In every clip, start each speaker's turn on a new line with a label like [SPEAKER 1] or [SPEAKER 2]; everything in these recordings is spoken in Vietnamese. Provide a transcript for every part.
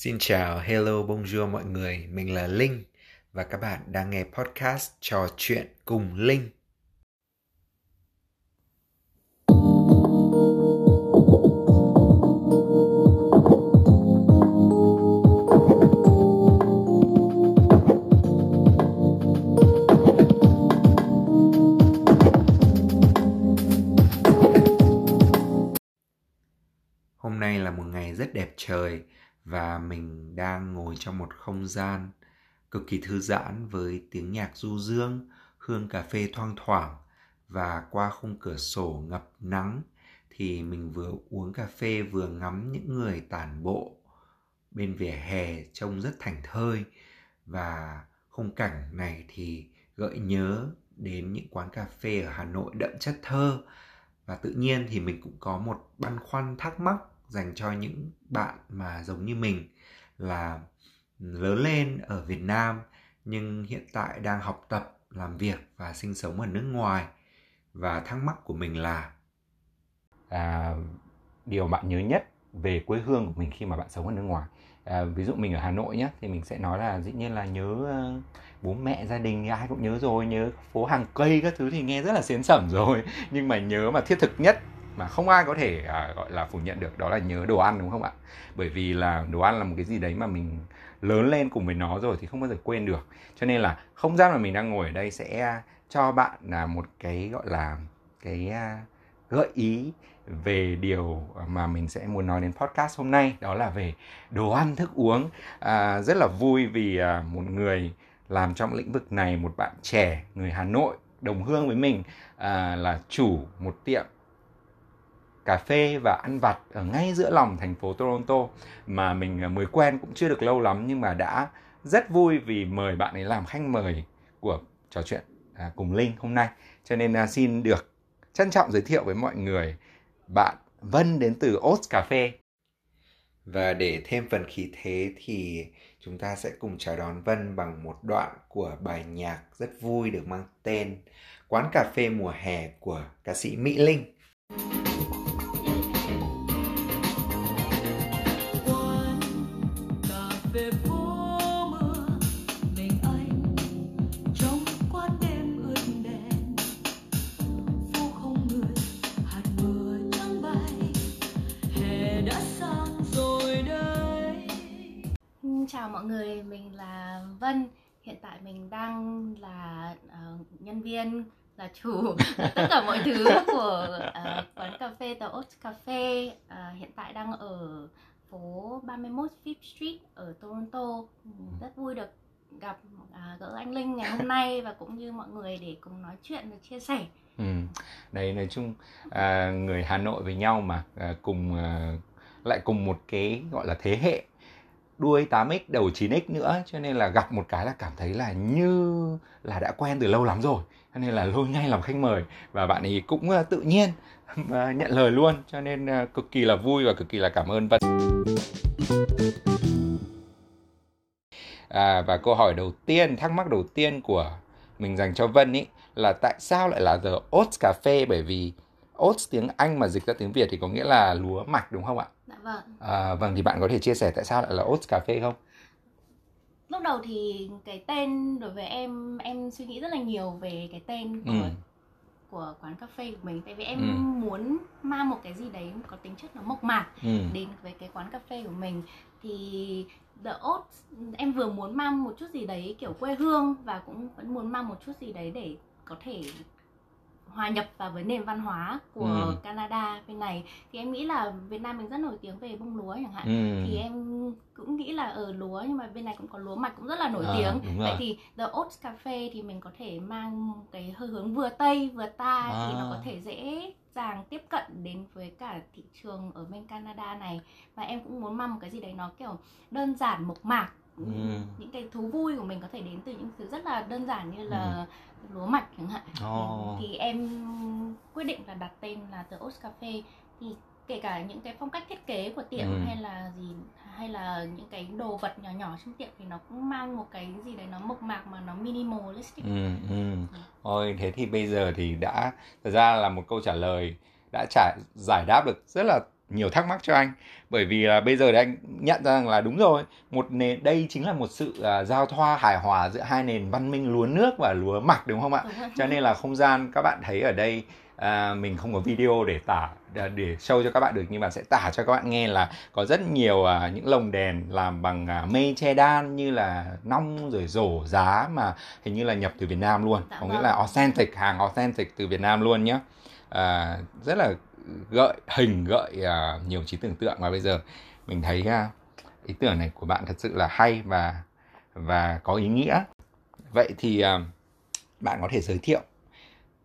[SPEAKER 1] Xin chào, hello, bonjour mọi người, mình là Linh và các bạn đang nghe podcast trò chuyện cùng Linh. Hôm nay là một ngày rất đẹp trời và mình đang ngồi trong một không gian cực kỳ thư giãn với tiếng nhạc du dương, hương cà phê thoang thoảng và qua khung cửa sổ ngập nắng thì mình vừa uống cà phê vừa ngắm những người tản bộ bên vỉa hè trông rất thành thơi. Và khung cảnh này thì gợi nhớ đến những quán cà phê ở Hà Nội đậm chất thơ. Và tự nhiên thì mình cũng có một băn khoăn thắc mắc dành cho những bạn mà giống như mình là lớn lên ở Việt Nam nhưng hiện tại đang học tập, làm việc và sinh sống ở nước ngoài. Và thắc mắc của mình là
[SPEAKER 2] à, điều bạn nhớ nhất về quê hương của mình khi mà bạn sống ở nước ngoài à, ví dụ mình ở Hà Nội nhé thì mình sẽ nói là dĩ nhiên là nhớ uh, bố mẹ gia đình thì ai cũng nhớ rồi nhớ phố hàng cây các thứ thì nghe rất là xiến sẩm rồi nhưng mà nhớ mà thiết thực nhất mà không ai có thể à, gọi là phủ nhận được đó là nhớ đồ ăn đúng không ạ? Bởi vì là đồ ăn là một cái gì đấy mà mình lớn lên cùng với nó rồi thì không bao giờ quên được. Cho nên là không gian mà mình đang ngồi ở đây sẽ cho bạn là một cái gọi là cái à, gợi ý về điều mà mình sẽ muốn nói đến podcast hôm nay. Đó là về đồ ăn thức uống. À, rất là vui vì à, một người làm trong lĩnh vực này một bạn trẻ người Hà Nội đồng hương với mình à, là chủ một tiệm cà phê và ăn vặt ở ngay giữa lòng thành phố Toronto mà mình à, mới quen cũng chưa được lâu lắm nhưng mà đã rất vui vì mời bạn ấy làm khách mời của trò chuyện à, cùng Linh hôm nay cho nên à, xin được trân trọng giới thiệu với mọi người bạn Vân đến từ Oats Cà Phê.
[SPEAKER 1] Và để thêm phần khí thế thì chúng ta sẽ cùng chào đón Vân bằng một đoạn của bài nhạc rất vui được mang tên Quán cà phê mùa hè của ca sĩ Mỹ Linh.
[SPEAKER 3] Chào mọi người, mình là Vân. Hiện tại mình đang là uh, nhân viên, là chủ tất cả mọi thứ của uh, quán cà phê The Oat Cafe. Uh, ờ, hiện tại đang ở phố 31 Fifth Street ở Toronto. Rất vui được gặp uh, gỡ anh Linh ngày hôm nay và cũng như mọi người để cùng nói chuyện và chia sẻ.
[SPEAKER 2] Ừ. Đây nói chung à, người Hà Nội với nhau mà à, cùng à, lại cùng một cái gọi là thế hệ đuôi 8x đầu 9x nữa cho nên là gặp một cái là cảm thấy là như là đã quen từ lâu lắm rồi cho nên là lôi ngay làm khách mời. Và bạn ấy cũng ờ, tự nhiên và ờ, nhận lời luôn cho nên ờ, cực kỳ là vui và cực kỳ là cảm ơn. Vân à, và câu hỏi đầu tiên thắc mắc đầu tiên của mình dành cho Vân ý là tại sao lại là The Oats Cafe bởi vì oats tiếng Anh mà dịch ra tiếng Việt thì có nghĩa là lúa mạch đúng không ạ?
[SPEAKER 3] Dạ vâng.
[SPEAKER 2] À, vâng thì bạn có thể chia sẻ tại sao lại là oats cà phê không?
[SPEAKER 3] Lúc đầu thì cái tên đối với em em suy nghĩ rất là nhiều về cái tên của ừ. của quán cà phê của mình tại vì em ừ. muốn mang một cái gì đấy có tính chất nó mộc mạc ừ. đến với cái quán cà phê của mình thì The Oats em vừa muốn mang một chút gì đấy kiểu quê hương và cũng vẫn muốn mang một chút gì đấy để có thể hòa nhập vào với nền văn hóa của ừ. Canada bên này thì em nghĩ là Việt Nam mình rất nổi tiếng về bông lúa chẳng hạn ừ. thì em cũng nghĩ là ở lúa nhưng mà bên này cũng có lúa mạch cũng rất là nổi à, tiếng vậy thì The Oats Cafe thì mình có thể mang cái hơi hướng vừa tây vừa ta à. thì nó có thể dễ dàng tiếp cận đến với cả thị trường ở bên Canada này và em cũng muốn mang một cái gì đấy nó kiểu đơn giản mộc mạc ừ. những cái thú vui của mình có thể đến từ những thứ rất là đơn giản như là ừ lúa mạch chẳng hạn oh. thì em quyết định là đặt tên là The Oats Cafe thì kể cả những cái phong cách thiết kế của tiệm ừ. hay là gì hay là những cái đồ vật nhỏ nhỏ trong tiệm thì nó cũng mang một cái gì đấy nó mộc mạc mà nó minimalistic ừ,
[SPEAKER 2] ừ. ừ. ôi thế thì bây giờ thì đã thật ra là một câu trả lời đã trả giải đáp được rất là nhiều thắc mắc cho anh. Bởi vì là bây giờ thì anh nhận ra rằng là đúng rồi một nền đây chính là một sự uh, giao thoa hài hòa giữa hai nền văn minh lúa nước và lúa mạch đúng không ạ? Cho nên là không gian các bạn thấy ở đây à, mình không có video để tả để show cho các bạn được nhưng mà sẽ tả cho các bạn nghe là có rất nhiều à, những lồng đèn làm bằng à, mây che đan như là nong rồi rổ giá mà hình như là nhập từ Việt Nam luôn. Có nghĩa vâng. là authentic hàng authentic từ Việt Nam luôn nhé à, rất là gợi hình gợi à, nhiều trí tưởng tượng. Và bây giờ mình thấy à, ý tưởng này của bạn thật sự là hay và và có ý nghĩa. Vậy thì à, bạn có thể giới thiệu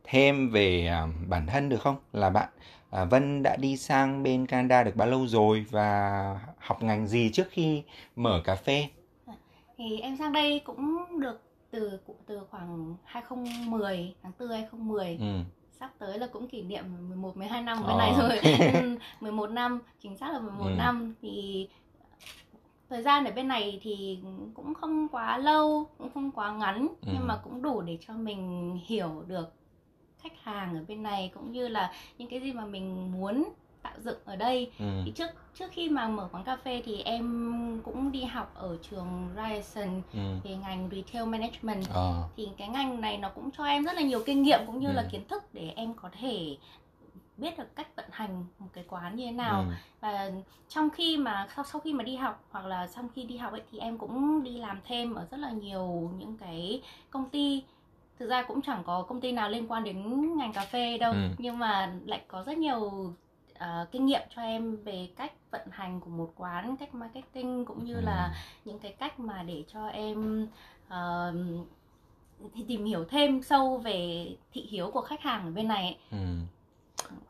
[SPEAKER 2] thêm về à, bản thân được không? Là bạn à, Vân đã đi sang bên Canada được bao lâu rồi và học ngành gì trước khi mở cà phê?
[SPEAKER 3] Thì em sang đây cũng được từ từ khoảng 2010 tháng 4 2010 ừ sắp tới là cũng kỷ niệm 11 12 năm bên ờ. này rồi 11 năm chính xác là 11 ừ. năm thì thời gian ở bên này thì cũng không quá lâu cũng không quá ngắn ừ. nhưng mà cũng đủ để cho mình hiểu được khách hàng ở bên này cũng như là những cái gì mà mình muốn tạo dựng ở đây ừ. thì trước trước khi mà mở quán cà phê thì em cũng đi học ở trường Ryerson ừ. về ngành retail management à. thì cái ngành này nó cũng cho em rất là nhiều kinh nghiệm cũng như ừ. là kiến thức để em có thể biết được cách vận hành một cái quán như thế nào ừ. và trong khi mà sau sau khi mà đi học hoặc là sau khi đi học ấy thì em cũng đi làm thêm ở rất là nhiều những cái công ty thực ra cũng chẳng có công ty nào liên quan đến ngành cà phê đâu ừ. nhưng mà lại có rất nhiều uh, kinh nghiệm cho em về cách vận hành của một quán cách marketing cũng như ừ. là những cái cách mà để cho em uh, thì tìm hiểu thêm sâu về thị hiếu của khách hàng ở bên này ấy. Ừ.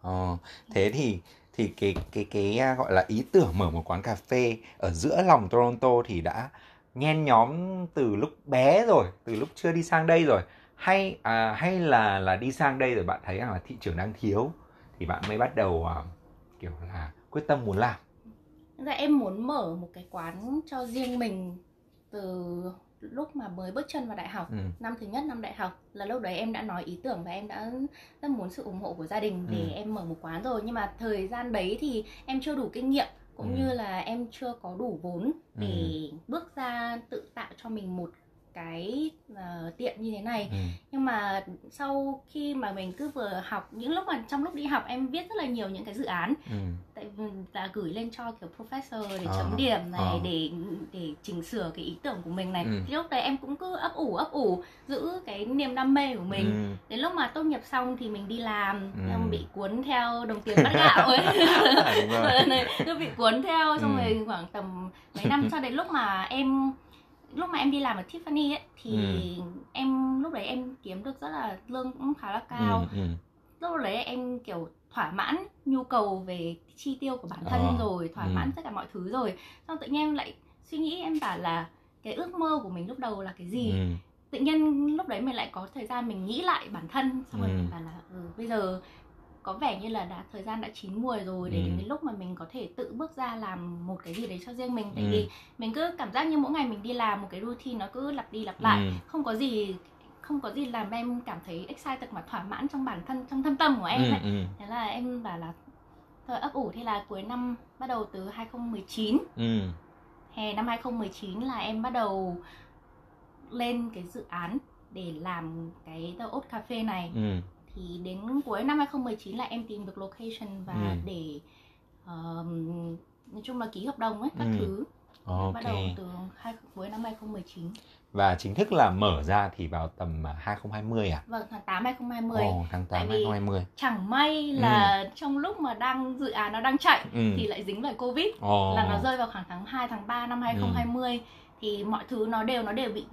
[SPEAKER 2] Ờ, thế thì thì cái cái cái à, gọi là ý tưởng mở một quán cà phê ở giữa lòng Toronto thì đã nhen nhóm từ lúc bé rồi, từ lúc chưa đi sang đây rồi hay à, hay là là đi sang đây rồi bạn thấy rằng là thị trường đang thiếu thì bạn mới bắt đầu à, kiểu là quyết tâm muốn làm
[SPEAKER 3] Dạ em muốn mở một cái quán cho riêng mình từ lúc mà mới bước chân vào đại học ừ. năm thứ nhất năm đại học là lúc đấy em đã nói ý tưởng và em đã rất muốn sự ủng hộ của gia đình để ừ. em mở một quán rồi nhưng mà thời gian đấy thì em chưa đủ kinh nghiệm cũng ừ. như là em chưa có đủ vốn để ừ. bước ra tự tạo cho mình một cái uh, tiệm như thế này ừ. nhưng mà sau khi mà mình cứ vừa học những lúc mà trong lúc đi học em viết rất là nhiều những cái dự án ừ. tại là gửi lên cho kiểu professor để à. chấm điểm này à. để để chỉnh sửa cái ý tưởng của mình này ừ. thì lúc đấy em cũng cứ ấp ủ ấp ủ giữ cái niềm đam mê của mình ừ. đến lúc mà tốt nghiệp xong thì mình đi làm ừ. em bị cuốn theo đồng tiền bát gạo ấy cứ bị cuốn theo xong ừ. rồi khoảng tầm mấy năm sau đến lúc mà em lúc mà em đi làm ở Tiffany ấy thì ừ. em lúc đấy em kiếm được rất là lương cũng khá là cao ừ, ừ. lúc đấy em kiểu thỏa mãn nhu cầu về chi tiêu của bản thân ờ. rồi thỏa ừ. mãn tất cả mọi thứ rồi xong tự nhiên em lại suy nghĩ em bảo là cái ước mơ của mình lúc đầu là cái gì ừ. tự nhiên lúc đấy mình lại có thời gian mình nghĩ lại bản thân xong rồi ừ. mình bảo là ừ, bây giờ có vẻ như là đã thời gian đã chín mùi rồi để ừ. đến cái lúc mà mình có thể tự bước ra làm một cái gì đấy cho riêng mình tại ừ. vì mình cứ cảm giác như mỗi ngày mình đi làm một cái routine nó cứ lặp đi lặp lại ừ. không có gì không có gì làm em cảm thấy excited mà thỏa mãn trong bản thân trong thâm tâm của em ừ, ấy. Ừ. thế là em bảo là thôi ấp ủ thì là cuối năm bắt đầu từ 2019 ừ. hè năm 2019 là em bắt đầu lên cái dự án để làm cái The Oat Cafe này ừ thì đến cuối năm 2019 là em tìm được location và ừ. để uh, nói chung là ký hợp đồng ấy các ừ. thứ okay. bắt đầu từ hai, cuối năm 2019
[SPEAKER 2] và chính thức là mở ra thì vào tầm 2020 à?
[SPEAKER 3] Vâng, tháng 8 2020.
[SPEAKER 2] Ồ, tháng 8 Tại 2020.
[SPEAKER 3] Chẳng may ừ. là ừ. trong lúc mà đang dự án nó đang chạy ừ. thì lại dính phải Covid Ồ. là nó rơi vào khoảng tháng 2 tháng 3 năm 2020 ừ. thì mọi thứ nó đều nó đều bị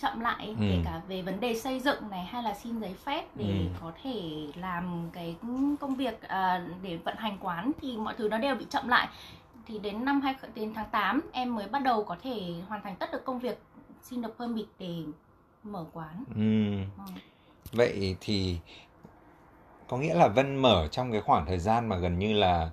[SPEAKER 3] chậm lại ừ. kể cả về vấn đề xây dựng này hay là xin giấy phép để ừ. có thể làm cái công việc à, để vận hành quán thì mọi thứ nó đều bị chậm lại thì đến năm hai đến tháng 8 em mới bắt đầu có thể hoàn thành tất được công việc xin được permit để mở quán. Ừ.
[SPEAKER 2] Ừ. Vậy thì có nghĩa là Vân mở trong cái khoảng thời gian mà gần như là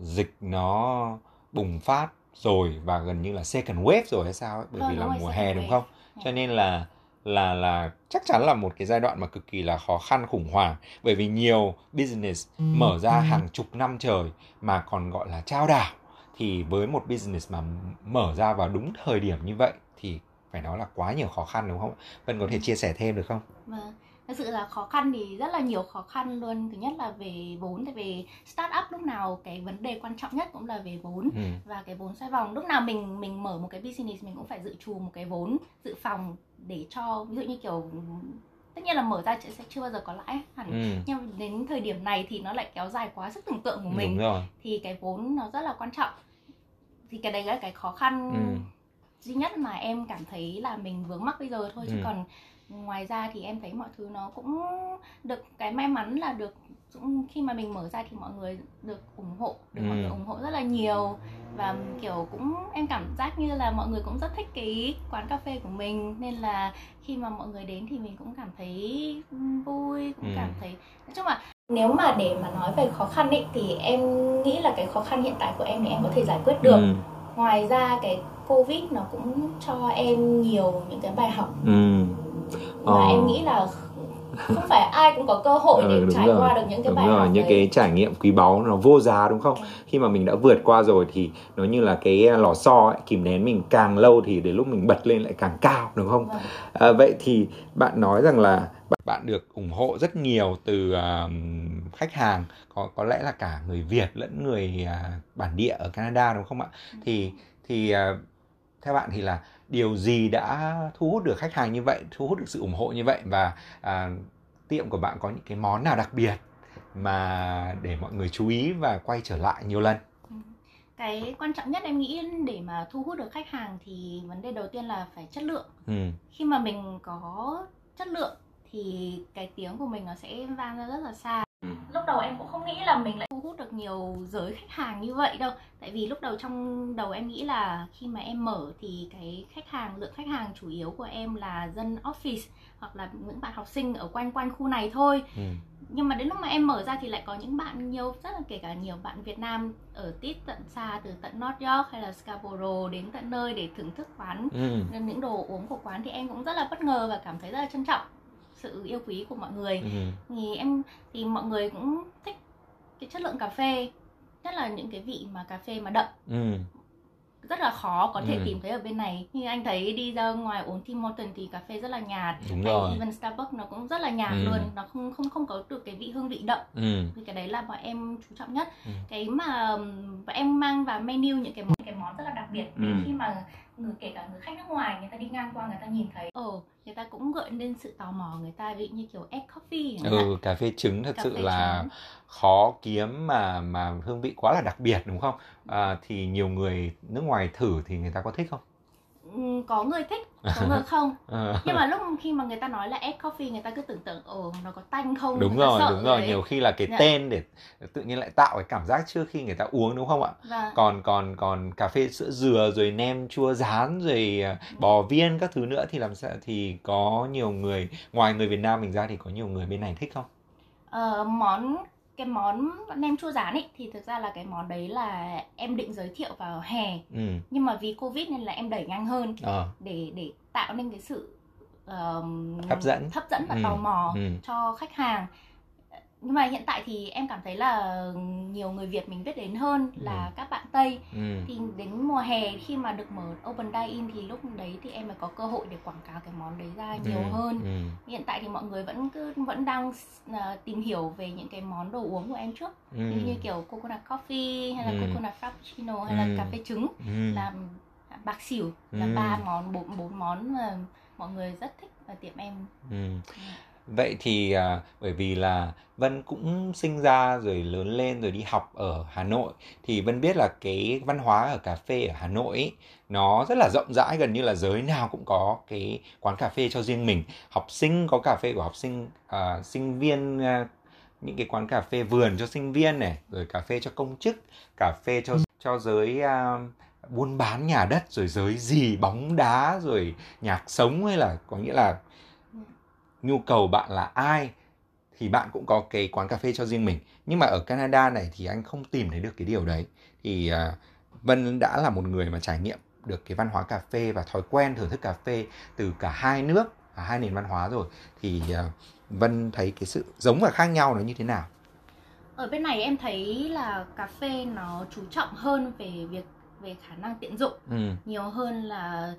[SPEAKER 2] dịch nó bùng phát rồi và gần như là second wave rồi hay sao ấy bởi vâng, vì là mùa hè đúng không? Cho nên là là là chắc chắn là một cái giai đoạn mà cực kỳ là khó khăn khủng hoảng bởi vì nhiều business mở ra hàng chục năm trời mà còn gọi là trao đảo thì với một business mà mở ra vào đúng thời điểm như vậy thì phải nói là quá nhiều khó khăn đúng không? Vân có thể chia sẻ thêm được không?
[SPEAKER 3] Vâng thật sự là khó khăn thì rất là nhiều khó khăn luôn thứ nhất là về vốn tại vì start up lúc nào cái vấn đề quan trọng nhất cũng là về vốn ừ. và cái vốn xoay vòng lúc nào mình mình mở một cái business mình cũng phải dự trù một cái vốn dự phòng để cho ví dụ như kiểu tất nhiên là mở ra sẽ chưa bao giờ có lãi hẳn ừ. nhưng đến thời điểm này thì nó lại kéo dài quá sức tưởng tượng của mình thì cái vốn nó rất là quan trọng thì cái đấy là cái khó khăn ừ. duy nhất mà em cảm thấy là mình vướng mắc bây giờ thôi ừ. chứ còn ngoài ra thì em thấy mọi thứ nó cũng được cái may mắn là được khi mà mình mở ra thì mọi người được ủng hộ được ừ. mọi người ủng hộ rất là nhiều và kiểu cũng em cảm giác như là mọi người cũng rất thích cái quán cà phê của mình nên là khi mà mọi người đến thì mình cũng cảm thấy vui cũng ừ. cảm thấy nói chung là nếu mà để mà nói về khó khăn ấy thì em nghĩ là cái khó khăn hiện tại của em thì em có thể giải quyết được ừ. ngoài ra cái covid nó cũng cho em nhiều những cái bài học ừ mà ờ. em nghĩ là không phải ai cũng có cơ hội để ừ, trải rồi. qua được những cái đúng bài rồi. học
[SPEAKER 2] những đấy. cái trải nghiệm quý báu nó vô giá đúng không ừ. khi mà mình đã vượt qua rồi thì nó như là cái lò xo ấy, kìm nén mình càng lâu thì đến lúc mình bật lên lại càng cao đúng không vâng. à, vậy thì bạn nói rằng là bạn được ủng hộ rất nhiều từ uh, khách hàng có có lẽ là cả người Việt lẫn người uh, bản địa ở Canada đúng không ạ ừ. thì thì uh, theo bạn thì là điều gì đã thu hút được khách hàng như vậy thu hút được sự ủng hộ như vậy và à, tiệm của bạn có những cái món nào đặc biệt mà để mọi người chú ý và quay trở lại nhiều lần
[SPEAKER 3] ừ. cái quan trọng nhất em nghĩ để mà thu hút được khách hàng thì vấn đề đầu tiên là phải chất lượng ừ. khi mà mình có chất lượng thì cái tiếng của mình nó sẽ vang ra rất là xa Ừ. lúc đầu em cũng không nghĩ là mình lại thu hút được nhiều giới khách hàng như vậy đâu tại vì lúc đầu trong đầu em nghĩ là khi mà em mở thì cái khách hàng lượng khách hàng chủ yếu của em là dân office hoặc là những bạn học sinh ở quanh quanh khu này thôi ừ. nhưng mà đến lúc mà em mở ra thì lại có những bạn nhiều rất là kể cả nhiều bạn Việt Nam ở tít tận xa từ tận North York hay là Scarborough đến tận nơi để thưởng thức quán ừ. những đồ uống của quán thì em cũng rất là bất ngờ và cảm thấy rất là trân trọng sự yêu quý của mọi người ừ. thì em thì mọi người cũng thích cái chất lượng cà phê nhất là những cái vị mà cà phê mà đậm ừ. rất là khó có thể ừ. tìm thấy ở bên này như anh thấy đi ra ngoài uống Tim Horton thì cà phê rất là nhạt Đúng hay rồi. even Starbucks nó cũng rất là nhạt ừ. luôn nó không không không có được cái vị hương vị đậm ừ. thì cái đấy là bọn em chú trọng nhất ừ. cái mà bọn em mang vào menu những cái món, cái món rất là đặc biệt ừ. khi mà người kể cả người khách nước ngoài người ta đi ngang qua người ta nhìn thấy. Ồ người ta cũng gợi lên sự tò mò người ta ví như kiểu egg coffee
[SPEAKER 2] ừ cà phê trứng thật cà sự là trứng. khó kiếm mà mà hương vị quá là đặc biệt đúng không? À, thì nhiều người nước ngoài thử thì người ta có thích không?
[SPEAKER 3] Ừ, có người thích có người không ờ. nhưng mà lúc khi mà người ta nói là egg coffee người ta cứ tưởng tượng ồ nó có tanh không
[SPEAKER 2] đúng rồi đúng rồi đấy. nhiều khi là cái dạ. tên để tự nhiên lại tạo cái cảm giác trước khi người ta uống đúng không ạ vâng. còn còn còn cà phê sữa dừa rồi nem chua rán rồi à, bò viên các thứ nữa thì làm sao thì có nhiều người ngoài người Việt Nam mình ra thì có nhiều người bên này thích không
[SPEAKER 3] ờ, món cái món nem chua rán ấy thì thực ra là cái món đấy là em định giới thiệu vào hè ừ. nhưng mà vì covid nên là em đẩy nhanh hơn à. để để tạo nên cái sự
[SPEAKER 2] uh, hấp dẫn
[SPEAKER 3] hấp dẫn và ừ. tò mò ừ. cho khách hàng nhưng mà hiện tại thì em cảm thấy là nhiều người Việt mình biết đến hơn là ừ. các bạn Tây ừ. thì đến mùa hè khi mà được mở open dine in thì lúc đấy thì em mới có cơ hội để quảng cáo cái món đấy ra nhiều ừ. hơn ừ. hiện tại thì mọi người vẫn cứ vẫn đang uh, tìm hiểu về những cái món đồ uống của em trước ừ. như, như kiểu coconut coffee hay là ừ. coconut frappuccino hay ừ. là cà phê trứng ừ. là bạc xỉu là ừ. ba món bốn bốn món mà mọi người rất thích ở tiệm em ừ.
[SPEAKER 2] Vậy thì à, bởi vì là Vân cũng sinh ra rồi lớn lên rồi đi học ở Hà Nội thì Vân biết là cái văn hóa ở cà phê ở Hà Nội ấy, nó rất là rộng rãi gần như là giới nào cũng có cái quán cà phê cho riêng mình. Học sinh có cà phê của học sinh à, sinh viên à, những cái quán cà phê vườn cho sinh viên này rồi cà phê cho công chức cà phê cho cho giới à, buôn bán nhà đất rồi giới gì bóng đá rồi nhạc sống hay là có nghĩa là nhu cầu bạn là ai thì bạn cũng có cái quán cà phê cho riêng mình nhưng mà ở Canada này thì anh không tìm thấy được cái điều đấy thì uh, Vân đã là một người mà trải nghiệm được cái văn hóa cà phê và thói quen thưởng thức cà phê từ cả hai nước hai nền văn hóa rồi thì uh, Vân thấy cái sự giống và khác nhau nó như thế nào?
[SPEAKER 3] Ở bên này em thấy là cà phê nó chú trọng hơn về việc về khả năng tiện dụng ừ. nhiều hơn là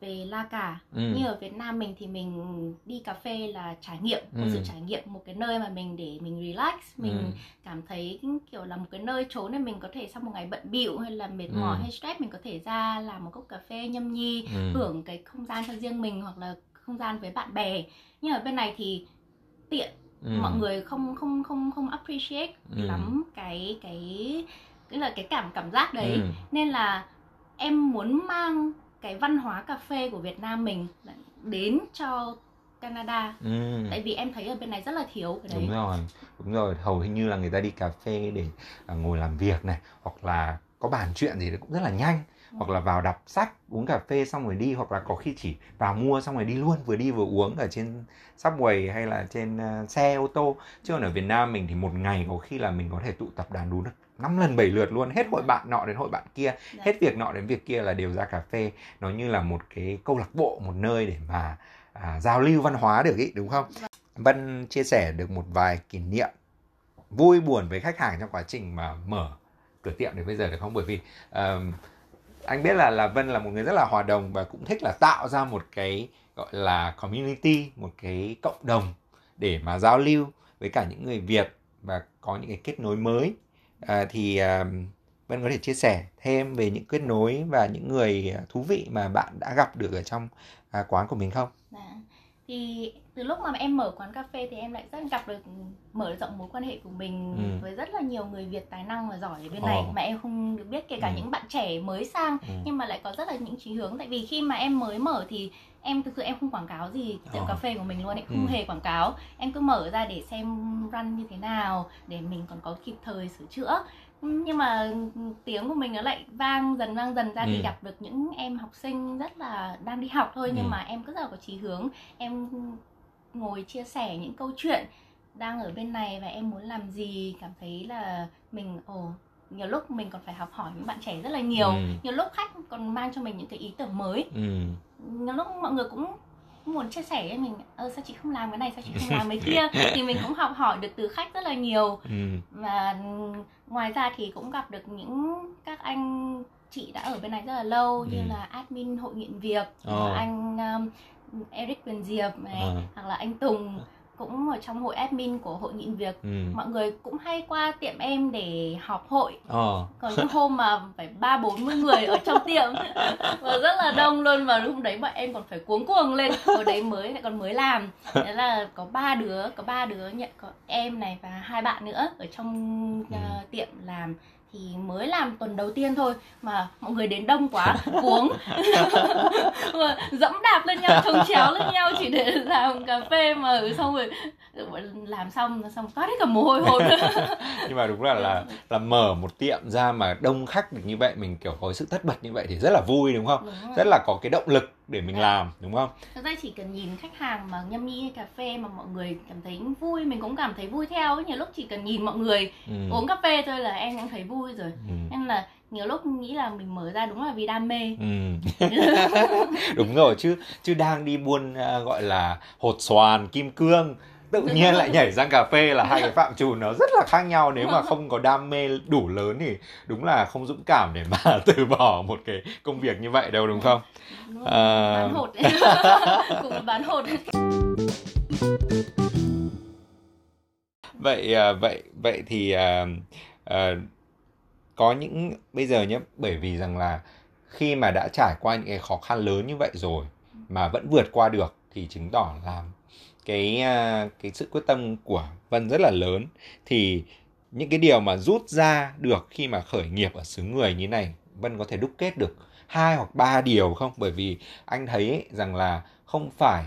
[SPEAKER 3] về la cà ừ. như ở Việt Nam mình thì mình đi cà phê là trải nghiệm một ừ. sự trải nghiệm một cái nơi mà mình để mình relax mình ừ. cảm thấy kiểu là một cái nơi trốn để mình có thể sau một ngày bận bịu hay là mệt mỏi ừ. hay stress mình có thể ra làm một cốc cà phê nhâm nhi ừ. hưởng cái không gian cho riêng mình hoặc là không gian với bạn bè nhưng ở bên này thì tiện ừ. mọi người không không không không appreciate ừ. lắm cái cái cái là cái cảm cảm giác đấy ừ. nên là em muốn mang cái văn hóa cà phê của Việt Nam mình đến cho Canada. Ừ. tại vì em thấy ở bên này rất là thiếu cái đấy.
[SPEAKER 2] đúng rồi đúng rồi. Hầu như là người ta đi cà phê để à, ngồi làm việc này hoặc là có bàn chuyện gì cũng rất là nhanh. Hoặc là vào đọc sách uống cà phê xong rồi đi hoặc là có khi chỉ vào mua xong rồi đi luôn vừa đi vừa uống ở trên subway hay là trên uh, xe ô tô. Chứ còn ở Việt Nam mình thì một ngày có khi là mình có thể tụ tập đàn đú được năm lần bảy lượt luôn hết hội bạn nọ đến hội bạn kia dạ. hết việc nọ đến việc kia là đều ra cà phê nó như là một cái câu lạc bộ một nơi để mà à, giao lưu văn hóa được ý đúng không dạ. Vân chia sẻ được một vài kỷ niệm vui buồn với khách hàng trong quá trình mà mở cửa tiệm đến bây giờ được không bởi vì uh, anh biết là là Vân là một người rất là hòa đồng và cũng thích là tạo ra một cái gọi là community một cái cộng đồng để mà giao lưu với cả những người Việt và có những cái kết nối mới à, thì à, Vân có thể chia sẻ thêm về những kết nối và những người thú vị mà bạn đã gặp được ở trong à, quán của mình không?
[SPEAKER 3] Dạ. Thì từ lúc mà em mở quán cà phê thì em lại rất gặp được mở rộng mối quan hệ của mình ừ. với rất là nhiều người Việt tài năng và giỏi ở bên này mà em không được biết kể cả ừ. những bạn trẻ mới sang ừ. nhưng mà lại có rất là những chí hướng tại vì khi mà em mới mở thì em thực sự em không quảng cáo gì tiệm cà phê của mình luôn ấy không ừ. hề quảng cáo em cứ mở ra để xem run như thế nào để mình còn có kịp thời sửa chữa nhưng mà tiếng của mình nó lại vang dần vang dần ra ừ. thì gặp được những em học sinh rất là đang đi học thôi ừ. nhưng mà em rất là có chí hướng em ngồi chia sẻ những câu chuyện đang ở bên này và em muốn làm gì cảm thấy là mình ồ nhiều lúc mình còn phải học hỏi những bạn trẻ rất là nhiều ừ. nhiều lúc khách còn mang cho mình những cái ý tưởng mới ừ. Nhiều lúc mọi người cũng muốn chia sẻ với mình ơ sao chị không làm cái này sao chị không làm cái kia thì mình cũng học hỏi được từ khách rất là nhiều ừ. và ngoài ra thì cũng gặp được những các anh chị đã ở bên này rất là lâu ừ. như là admin hội nghiện việc oh. anh um, Eric Quyền Diệp này à. hoặc là anh Tùng cũng ở trong hội admin của hội nhịn việc. Ừ. mọi người cũng hay qua tiệm em để họp hội. Ờ. còn những hôm mà phải ba bốn mươi người ở trong tiệm. Và rất là đông luôn và lúc đấy bọn em còn phải cuống cuồng lên. Hồi đấy mới lại còn mới làm. Thế là có ba đứa có ba đứa nhận có em này và hai bạn nữa ở trong uh, tiệm làm thì mới làm tuần đầu tiên thôi mà mọi người đến đông quá cuống dẫm đạp lên nhau trồng chéo lên nhau chỉ để làm cà phê mà xong rồi làm xong xong toát hết cả mồ hôi hột.
[SPEAKER 2] Nhưng mà đúng là là là mở một tiệm ra mà đông khách được như vậy mình kiểu có sự tất bật như vậy thì rất là vui đúng không? Đúng rất là có cái động lực để mình à. làm đúng không?
[SPEAKER 3] Thực ra chỉ cần nhìn khách hàng mà nhâm nhi cà phê mà mọi người cảm thấy vui mình cũng cảm thấy vui theo nhiều lúc chỉ cần nhìn mọi người ừ. uống cà phê thôi là em cũng thấy vui rồi. Ừ. nên là nhiều lúc nghĩ là mình mở ra đúng là vì đam mê. Ừ.
[SPEAKER 2] đúng rồi chứ chứ đang đi buôn uh, gọi là hột xoàn kim cương tự nhiên lại nhảy sang cà phê là hai cái phạm trù nó rất là khác nhau. Nếu mà không có đam mê đủ lớn thì đúng là không dũng cảm để mà từ bỏ một cái công việc như vậy đâu đúng không?
[SPEAKER 3] Đúng à... bán hột. Cũng bán hột.
[SPEAKER 2] Vậy à, vậy vậy thì à, à, có những bây giờ nhé bởi vì rằng là khi mà đã trải qua những cái khó khăn lớn như vậy rồi mà vẫn vượt qua được thì chứng tỏ là cái à, cái sự quyết tâm của Vân rất là lớn. Thì những cái điều mà rút ra được khi mà khởi nghiệp ở xứ người như này Vân có thể đúc kết được hai hoặc ba điều không? Bởi vì anh thấy rằng là không phải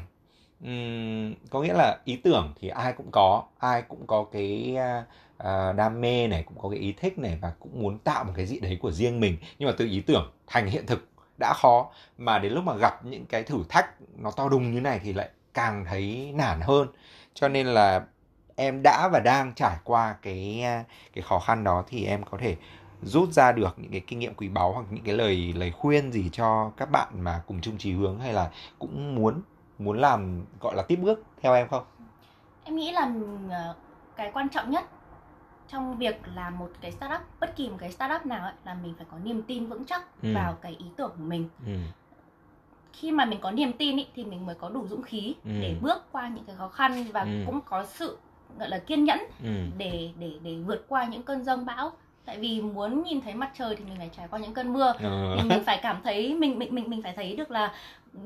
[SPEAKER 2] um, có nghĩa là ý tưởng thì ai cũng có ai cũng có cái à, uh, đam mê này cũng có cái ý thích này và cũng muốn tạo một cái gì đấy của riêng mình. Nhưng mà từ ý tưởng thành hiện thực đã khó. Mà đến lúc mà gặp những cái thử thách nó to đùng như này thì lại càng thấy nản hơn. Cho nên là em đã và đang trải qua cái cái khó khăn đó thì em có thể rút ra được những cái kinh nghiệm quý báu hoặc những cái lời lời khuyên gì cho các bạn mà cùng chung chí hướng hay là cũng muốn muốn làm gọi là tiếp bước theo em không?
[SPEAKER 3] Em nghĩ là ờ, cái quan trọng nhất trong việc làm một cái startup bất kỳ một cái startup nào ấy, là mình phải có niềm tin vững chắc
[SPEAKER 2] Ừ.
[SPEAKER 3] vào cái ý tưởng của mình
[SPEAKER 2] ừ.
[SPEAKER 3] khi mà mình có niềm tin ý, thì mình mới có đủ dũng khí
[SPEAKER 2] Ừ.
[SPEAKER 3] để bước qua những cái khó khăn và
[SPEAKER 2] Ừ.
[SPEAKER 3] cũng có sự gọi là kiên nhẫn
[SPEAKER 2] Ừ.
[SPEAKER 3] để để để vượt qua những cơn giông bão tại vì muốn nhìn thấy mặt trời thì mình phải trải qua những cơn mưa
[SPEAKER 2] Ờ.
[SPEAKER 3] thì mình phải cảm thấy mình mình mình mình phải thấy được là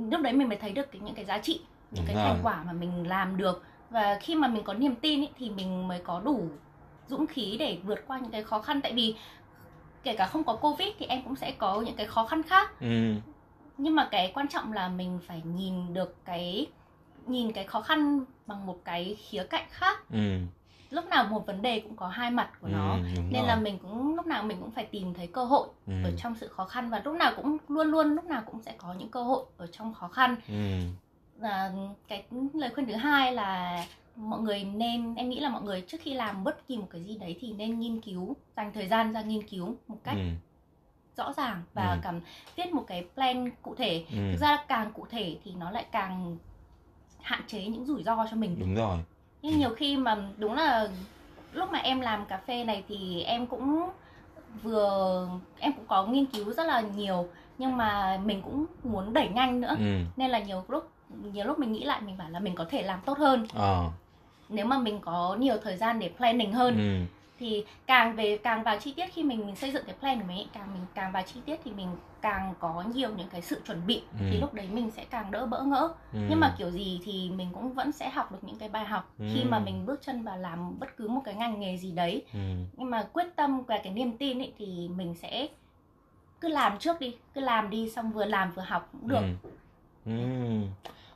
[SPEAKER 3] lúc đấy mình mới thấy được cái, những cái giá trị những cái thành quả mà mình làm được và khi mà mình có niềm tin ý, thì mình mới có đủ dũng khí để vượt qua những cái khó khăn tại vì kể cả không có covid thì em cũng sẽ có những cái khó khăn khác
[SPEAKER 2] ừ.
[SPEAKER 3] nhưng mà cái quan trọng là mình phải nhìn được cái nhìn cái khó khăn bằng một cái khía cạnh khác
[SPEAKER 2] Ừ.
[SPEAKER 3] lúc nào một vấn đề cũng có hai mặt của nó
[SPEAKER 2] Ừ, đúng
[SPEAKER 3] nên
[SPEAKER 2] rồi.
[SPEAKER 3] là mình cũng lúc nào mình cũng phải tìm thấy cơ hội
[SPEAKER 2] Ừ.
[SPEAKER 3] ở trong sự khó khăn và lúc nào cũng luôn luôn lúc nào cũng sẽ có những cơ hội ở trong khó khăn
[SPEAKER 2] ừ.
[SPEAKER 3] và cái lời khuyên thứ hai là mọi người nên em nghĩ là mọi người trước khi làm bất kỳ một cái gì đấy thì nên nghiên cứu dành thời gian ra nghiên cứu một cách
[SPEAKER 2] Ừ.
[SPEAKER 3] rõ ràng và
[SPEAKER 2] Ừ.
[SPEAKER 3] cảm viết một cái plan cụ thể
[SPEAKER 2] Ừ.
[SPEAKER 3] thực ra càng cụ thể thì nó lại càng hạn chế những rủi ro cho mình
[SPEAKER 2] đúng rồi
[SPEAKER 3] nhưng nhiều khi mà đúng là lúc mà em làm cà phê này thì em cũng vừa em cũng có nghiên cứu rất là nhiều nhưng mà mình cũng muốn đẩy nhanh nữa
[SPEAKER 2] ừ.
[SPEAKER 3] nên là nhiều lúc nhiều lúc mình nghĩ lại mình bảo là mình có thể làm tốt hơn
[SPEAKER 2] Ờ.
[SPEAKER 3] nếu mà mình có nhiều thời gian để planning hơn
[SPEAKER 2] Ừ.
[SPEAKER 3] thì càng về càng vào chi tiết khi mình, mình xây dựng cái plan của mình ấy, càng mình càng vào chi tiết thì mình càng có nhiều những cái sự chuẩn bị
[SPEAKER 2] Ừ.
[SPEAKER 3] thì lúc đấy mình sẽ càng đỡ bỡ ngỡ
[SPEAKER 2] Ừ.
[SPEAKER 3] nhưng mà kiểu gì thì mình cũng vẫn sẽ học được những cái bài học khi
[SPEAKER 2] Ừ.
[SPEAKER 3] mà mình bước chân vào làm bất cứ một cái ngành nghề gì đấy
[SPEAKER 2] Ừ.
[SPEAKER 3] nhưng mà quyết tâm và cái niềm tin ấy thì mình sẽ cứ làm trước đi cứ làm đi xong vừa làm vừa học cũng được
[SPEAKER 2] Ừ. Ừ.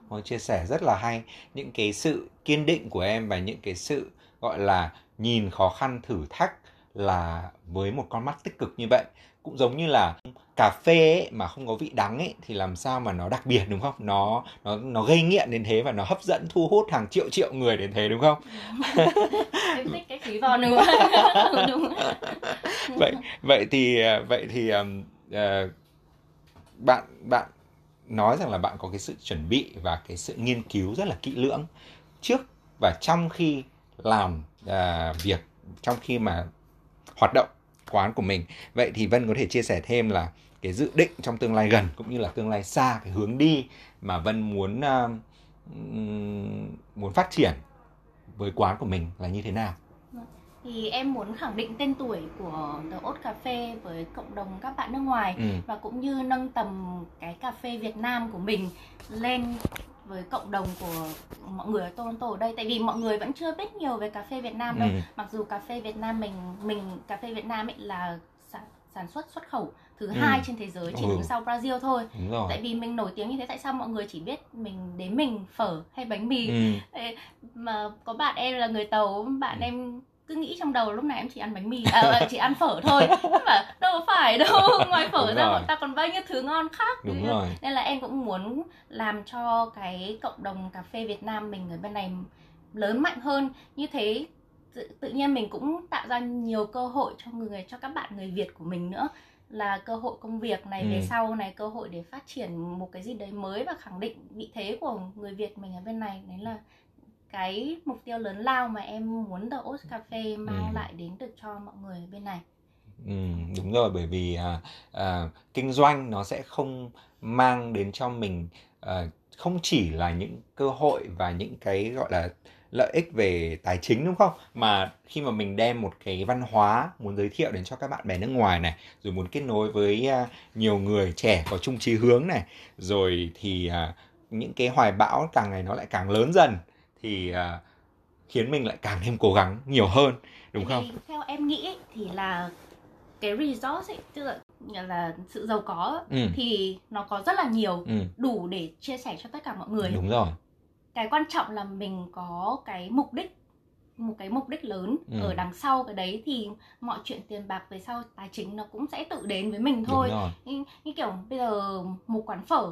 [SPEAKER 2] Một chia sẻ rất là hay. Những cái sự kiên định của em và những cái sự gọi là nhìn khó khăn thử thách là với một con mắt tích cực như vậy. Cũng giống như là cà phê ấy, mà không có vị đắng ấy thì làm sao mà nó đặc biệt đúng không? Nó nó nó gây nghiện đến thế và nó hấp dẫn thu hút hàng triệu triệu người đến thế đúng không?
[SPEAKER 3] Em thích cái khí vào nữa đúng
[SPEAKER 2] vậy vậy thì ờ, vậy thì ờ, bạn bạn nói rằng là bạn có cái sự chuẩn bị và cái sự nghiên cứu rất là kỹ lưỡng trước và trong khi làm à, việc trong khi mà hoạt động quán của mình. Vậy thì Vân có thể chia sẻ thêm là cái dự định trong tương lai gần cũng như là tương lai xa cái hướng đi mà Vân muốn uh, muốn phát triển với quán của mình là như thế nào?
[SPEAKER 3] Thì em muốn khẳng định tên tuổi của The Oat Cà Phê với cộng đồng các bạn nước ngoài
[SPEAKER 2] ừ.
[SPEAKER 3] và cũng như nâng tầm cái cà phê Việt Nam của mình lên với cộng đồng của mọi người ở Toronto ở đây tại vì mọi người vẫn chưa biết nhiều về cà phê Việt Nam đâu
[SPEAKER 2] Ừ.
[SPEAKER 3] mặc dù cà phê Việt Nam mình mình cà phê Việt Nam ấy là sản, sản xuất xuất khẩu thứ
[SPEAKER 2] Ừ.
[SPEAKER 3] hai trên thế giới chỉ
[SPEAKER 2] Ừ.
[SPEAKER 3] đứng sau Brazil thôi tại vì mình nổi tiếng như thế tại sao mọi người chỉ biết mình đến mình phở hay bánh mì
[SPEAKER 2] ừ.
[SPEAKER 3] Ê, mà có bạn em là người tàu bạn
[SPEAKER 2] Ừ.
[SPEAKER 3] em cứ nghĩ trong đầu lúc nào em chỉ ăn bánh mì à, chỉ ăn phở thôi. Mà đâu phải đâu ngoài phở
[SPEAKER 2] Đúng
[SPEAKER 3] ra
[SPEAKER 2] rồi.
[SPEAKER 3] bọn ta còn bao nhiêu thứ ngon khác
[SPEAKER 2] đúng rồi.
[SPEAKER 3] Nên là em cũng muốn làm cho cái cộng đồng cà phê Việt Nam mình ở bên này lớn mạnh hơn. Như thế tự, tự nhiên mình cũng tạo ra nhiều cơ hội cho người cho các bạn người Việt của mình nữa. Là cơ hội công việc này về
[SPEAKER 2] Ừ.
[SPEAKER 3] sau này cơ hội để phát triển một cái gì đấy mới và khẳng định vị thế của người Việt mình ở bên này. Đấy là cái mục tiêu lớn lao mà em muốn The Oats Cafe mang
[SPEAKER 2] Ừ.
[SPEAKER 3] lại đến được cho mọi người bên này.
[SPEAKER 2] Ừ, đúng rồi bởi vì à, à, kinh doanh nó sẽ không mang đến cho mình à, không chỉ là những cơ hội và những cái gọi là lợi ích về tài chính đúng không? Mà khi mà mình đem một cái văn hóa muốn giới thiệu đến cho các bạn bè nước ngoài này rồi muốn kết nối với à, nhiều người trẻ có chung chí hướng này rồi thì à, những cái hoài bão càng ngày nó lại càng lớn dần thì à, khiến mình lại càng thêm cố gắng nhiều hơn đúng
[SPEAKER 3] Tại
[SPEAKER 2] không?
[SPEAKER 3] theo em nghĩ thì là cái resource ấy, tức là, là sự giàu có
[SPEAKER 2] ừ,
[SPEAKER 3] thì nó có rất là nhiều
[SPEAKER 2] ừ,
[SPEAKER 3] đủ để chia sẻ cho tất cả mọi người.
[SPEAKER 2] Đúng rồi.
[SPEAKER 3] Cái quan trọng là mình có cái mục đích một cái mục đích lớn
[SPEAKER 2] Ừ.
[SPEAKER 3] ở đằng sau cái đấy thì mọi chuyện tiền bạc về sau tài chính nó cũng sẽ tự đến với mình thôi. như, như kiểu bây giờ một quán phở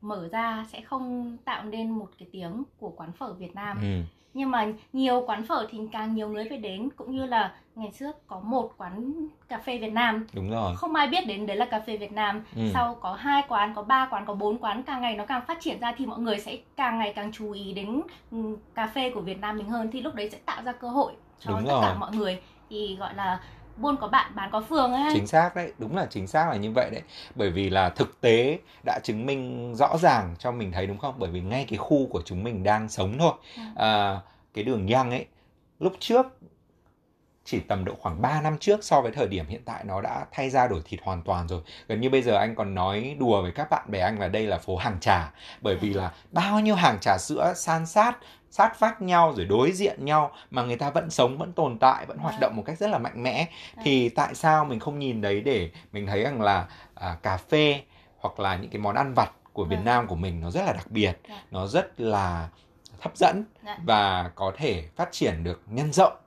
[SPEAKER 3] mở ra sẽ không tạo nên một cái tiếng của quán phở Việt Nam
[SPEAKER 2] ừ.
[SPEAKER 3] nhưng mà nhiều quán phở thì càng nhiều người phải đến cũng như là ngày trước có một quán cà phê Việt Nam
[SPEAKER 2] đúng rồi
[SPEAKER 3] không ai biết đến đấy là cà phê Việt Nam
[SPEAKER 2] Ừ.
[SPEAKER 3] sau có hai quán có ba quán có bốn quán càng ngày nó càng phát triển ra thì mọi người sẽ càng ngày càng chú ý đến ừ, cà phê của Việt Nam mình hơn thì lúc đấy sẽ tạo ra cơ hội cho
[SPEAKER 2] Đúng
[SPEAKER 3] tất cả
[SPEAKER 2] rồi.
[SPEAKER 3] mọi người thì gọi là buôn có bạn bán có phường ấy
[SPEAKER 2] chính xác đấy đúng là chính xác là như vậy đấy. Bởi vì là thực tế đã chứng minh rõ ràng cho mình thấy đúng không? Bởi vì ngay cái khu của chúng mình đang sống thôi.
[SPEAKER 3] Ừ.
[SPEAKER 2] à, cái đường nhăng ấy lúc trước chỉ tầm độ khoảng 3 năm trước so với thời điểm hiện tại nó đã thay ra đổi thịt hoàn toàn rồi. Gần như bây giờ anh còn nói đùa với các bạn bè anh là đây là phố hàng trà bởi vì là bao nhiêu hàng trà sữa san sát sát vách nhau rồi đối diện nhau mà người ta vẫn sống vẫn tồn tại vẫn hoạt
[SPEAKER 3] Vâng.
[SPEAKER 2] động một cách rất là mạnh mẽ
[SPEAKER 3] Vâng.
[SPEAKER 2] thì tại sao mình không nhìn đấy để mình thấy rằng là à, cà phê hoặc là những cái món ăn vặt của Việt
[SPEAKER 3] Vâng.
[SPEAKER 2] Nam của mình nó rất là đặc biệt
[SPEAKER 3] Dạ.
[SPEAKER 2] nó rất là hấp dẫn
[SPEAKER 3] Dạ.
[SPEAKER 2] và có thể phát triển được nhân rộng
[SPEAKER 3] Dạ.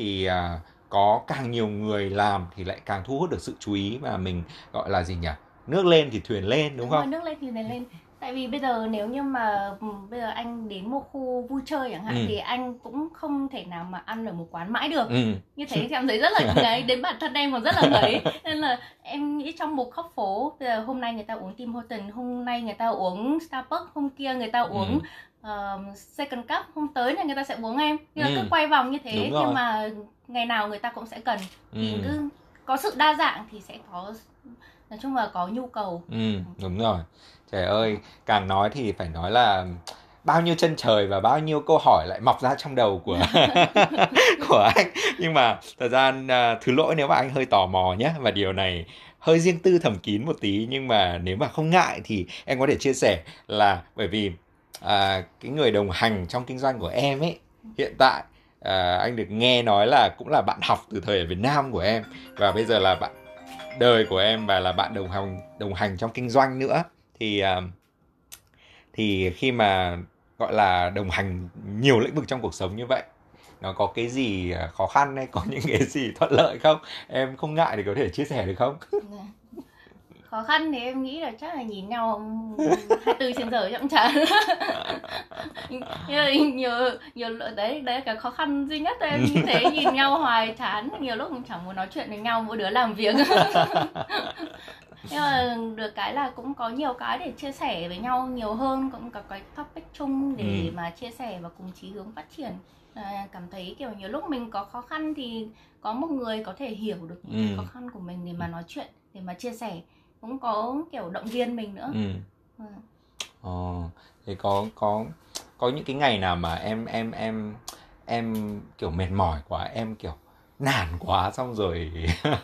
[SPEAKER 2] Thì à, có càng nhiều người làm thì lại càng thu hút được sự chú ý và mình gọi là gì nhỉ? Nước lên thì thuyền lên đúng
[SPEAKER 3] rồi,
[SPEAKER 2] không?
[SPEAKER 3] nước lên thì này lên. Tại vì bây giờ nếu như mà ừ, bây giờ anh đến một khu vui chơi chẳng hạn
[SPEAKER 2] Ừ.
[SPEAKER 3] thì anh cũng không thể nào mà ăn ở một quán mãi được.
[SPEAKER 2] Ừ.
[SPEAKER 3] Như thế thì em thấy rất là ngấy đến bản thân em còn rất là ngấy. Nên là em nghĩ trong một khóc phố bây giờ hôm nay người ta uống Tim Hortons hôm nay người ta uống Starbucks hôm kia người ta uống uh, second cup hôm tới này người ta sẽ uống em. Nhưng mà
[SPEAKER 2] Ừ.
[SPEAKER 3] cứ quay vòng như thế
[SPEAKER 2] Đúng rồi.
[SPEAKER 3] nhưng mà ngày nào người ta cũng sẽ cần. Thì
[SPEAKER 2] ừ.
[SPEAKER 3] cứ có sự đa dạng thì sẽ có nói chung là có nhu cầu.
[SPEAKER 2] Ừ đúng rồi. Trời ơi càng nói thì phải nói là bao nhiêu chân trời và bao nhiêu câu hỏi lại mọc ra trong đầu của của anh. Nhưng mà thật ra à, thứ lỗi nếu mà anh hơi tò mò nhé và điều này hơi riêng tư thầm kín một tí nhưng mà nếu mà không ngại thì em có thể chia sẻ là bởi vì à, cái người đồng hành trong kinh doanh của em ấy hiện tại à, anh được nghe nói là cũng là bạn học từ thời ở Việt Nam của em và bây giờ là bạn đời của em và là bạn đồng hành đồng hành trong kinh doanh nữa. Thì à, thì khi mà gọi là đồng hành nhiều lĩnh vực trong cuộc sống như vậy nó có cái gì à, khó khăn hay có những cái gì thuận lợi không? Em không ngại thì có thể chia sẻ được không?
[SPEAKER 3] Dạ khó khăn thì em nghĩ là chắc là nhìn nhau 24 trên giờ cũng chả nhiều nhiều đấy đấy là cái khó khăn duy nhất em thấy nhìn nhau hoài chán nhiều lúc cũng chẳng muốn nói chuyện với nhau mỗi đứa làm việc nhưng mà được cái là cũng có nhiều cái để chia sẻ với nhau nhiều hơn cũng có cái topic chung để
[SPEAKER 2] Ừ.
[SPEAKER 3] mà chia sẻ và cùng chí hướng phát triển à, cảm thấy kiểu nhiều lúc mình có khó khăn thì có một người có thể hiểu được những
[SPEAKER 2] Ừ.
[SPEAKER 3] khó khăn của mình để mà nói chuyện để mà chia sẻ cũng có kiểu động viên mình nữa.
[SPEAKER 2] Ừ.
[SPEAKER 3] Ừ.
[SPEAKER 2] Ồ, thế có có có những cái ngày nào mà em em em em kiểu mệt mỏi quá em kiểu nản quá xong rồi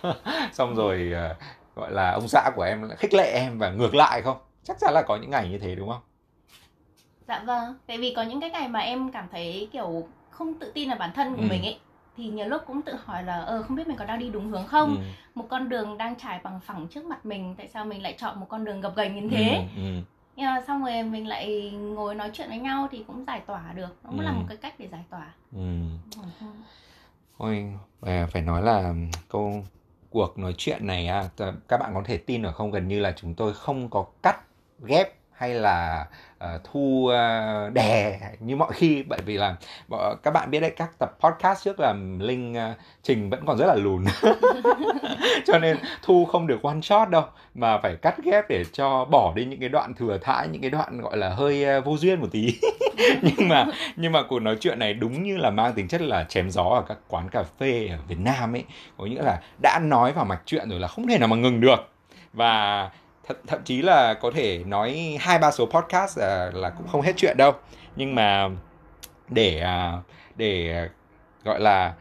[SPEAKER 2] xong rồi ờ, gọi là ông xã của em khích lệ em và ngược lại không? Chắc chắn là có những ngày như thế đúng không?
[SPEAKER 3] Dạ vâng tại vì có những cái ngày mà em cảm thấy kiểu không tự tin vào bản thân của
[SPEAKER 2] Ừ.
[SPEAKER 3] mình ấy thì nhiều lúc cũng tự hỏi là ờ không biết mình có đang đi đúng hướng không
[SPEAKER 2] ừ.
[SPEAKER 3] một con đường đang trải bằng phẳng trước mặt mình tại sao mình lại chọn một con đường gập ghềnh như thế
[SPEAKER 2] ừ, ừ.
[SPEAKER 3] xong rồi mình lại ngồi nói chuyện với nhau thì cũng giải tỏa được nó cũng là
[SPEAKER 2] Ừ.
[SPEAKER 3] một cái cách để giải tỏa
[SPEAKER 2] ừ.
[SPEAKER 3] Ừ.
[SPEAKER 2] Ôi, à, phải nói là câu cuộc nói chuyện này à, các bạn có thể tin ở không gần như là chúng tôi không có cắt ghép hay là uh, thu uh, đè như mọi khi. Bởi vì là bọn- các bạn biết đấy các tập podcast trước là Linh uh, Trình vẫn còn rất là lùn. Cho nên thu không được one shot đâu mà phải cắt ghép để cho bỏ đi những cái đoạn thừa thãi những cái đoạn gọi là hơi uh, vô duyên một tí. Nhưng mà nhưng mà cuộc nói chuyện này đúng như là mang tính chất là chém gió ở các quán cà phê ở Việt Nam ấy. Có nghĩa là đã nói vào mạch chuyện rồi là không thể nào mà ngừng được. Và th- thậm chí là có thể nói hai ba số podcast à, là cũng không hết chuyện đâu nhưng mà để à, để à, gọi là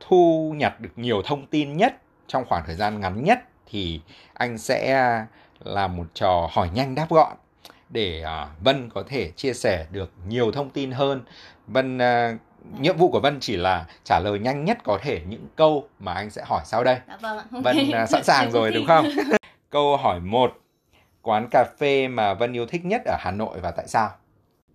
[SPEAKER 2] thu nhặt được nhiều thông tin nhất trong khoảng thời gian ngắn nhất thì anh sẽ làm một trò hỏi nhanh đáp gọn để à, Vân có thể chia sẻ được nhiều thông tin hơn. Vân nhiệm vụ của Vân chỉ là trả lời nhanh nhất có thể những câu mà anh sẽ hỏi sau đây.
[SPEAKER 3] dạ vâng
[SPEAKER 2] Vân sẵn sàng rồi đúng không? Câu hỏi 1. Quán cà phê mà Vân yêu thích nhất ở Hà Nội và tại sao?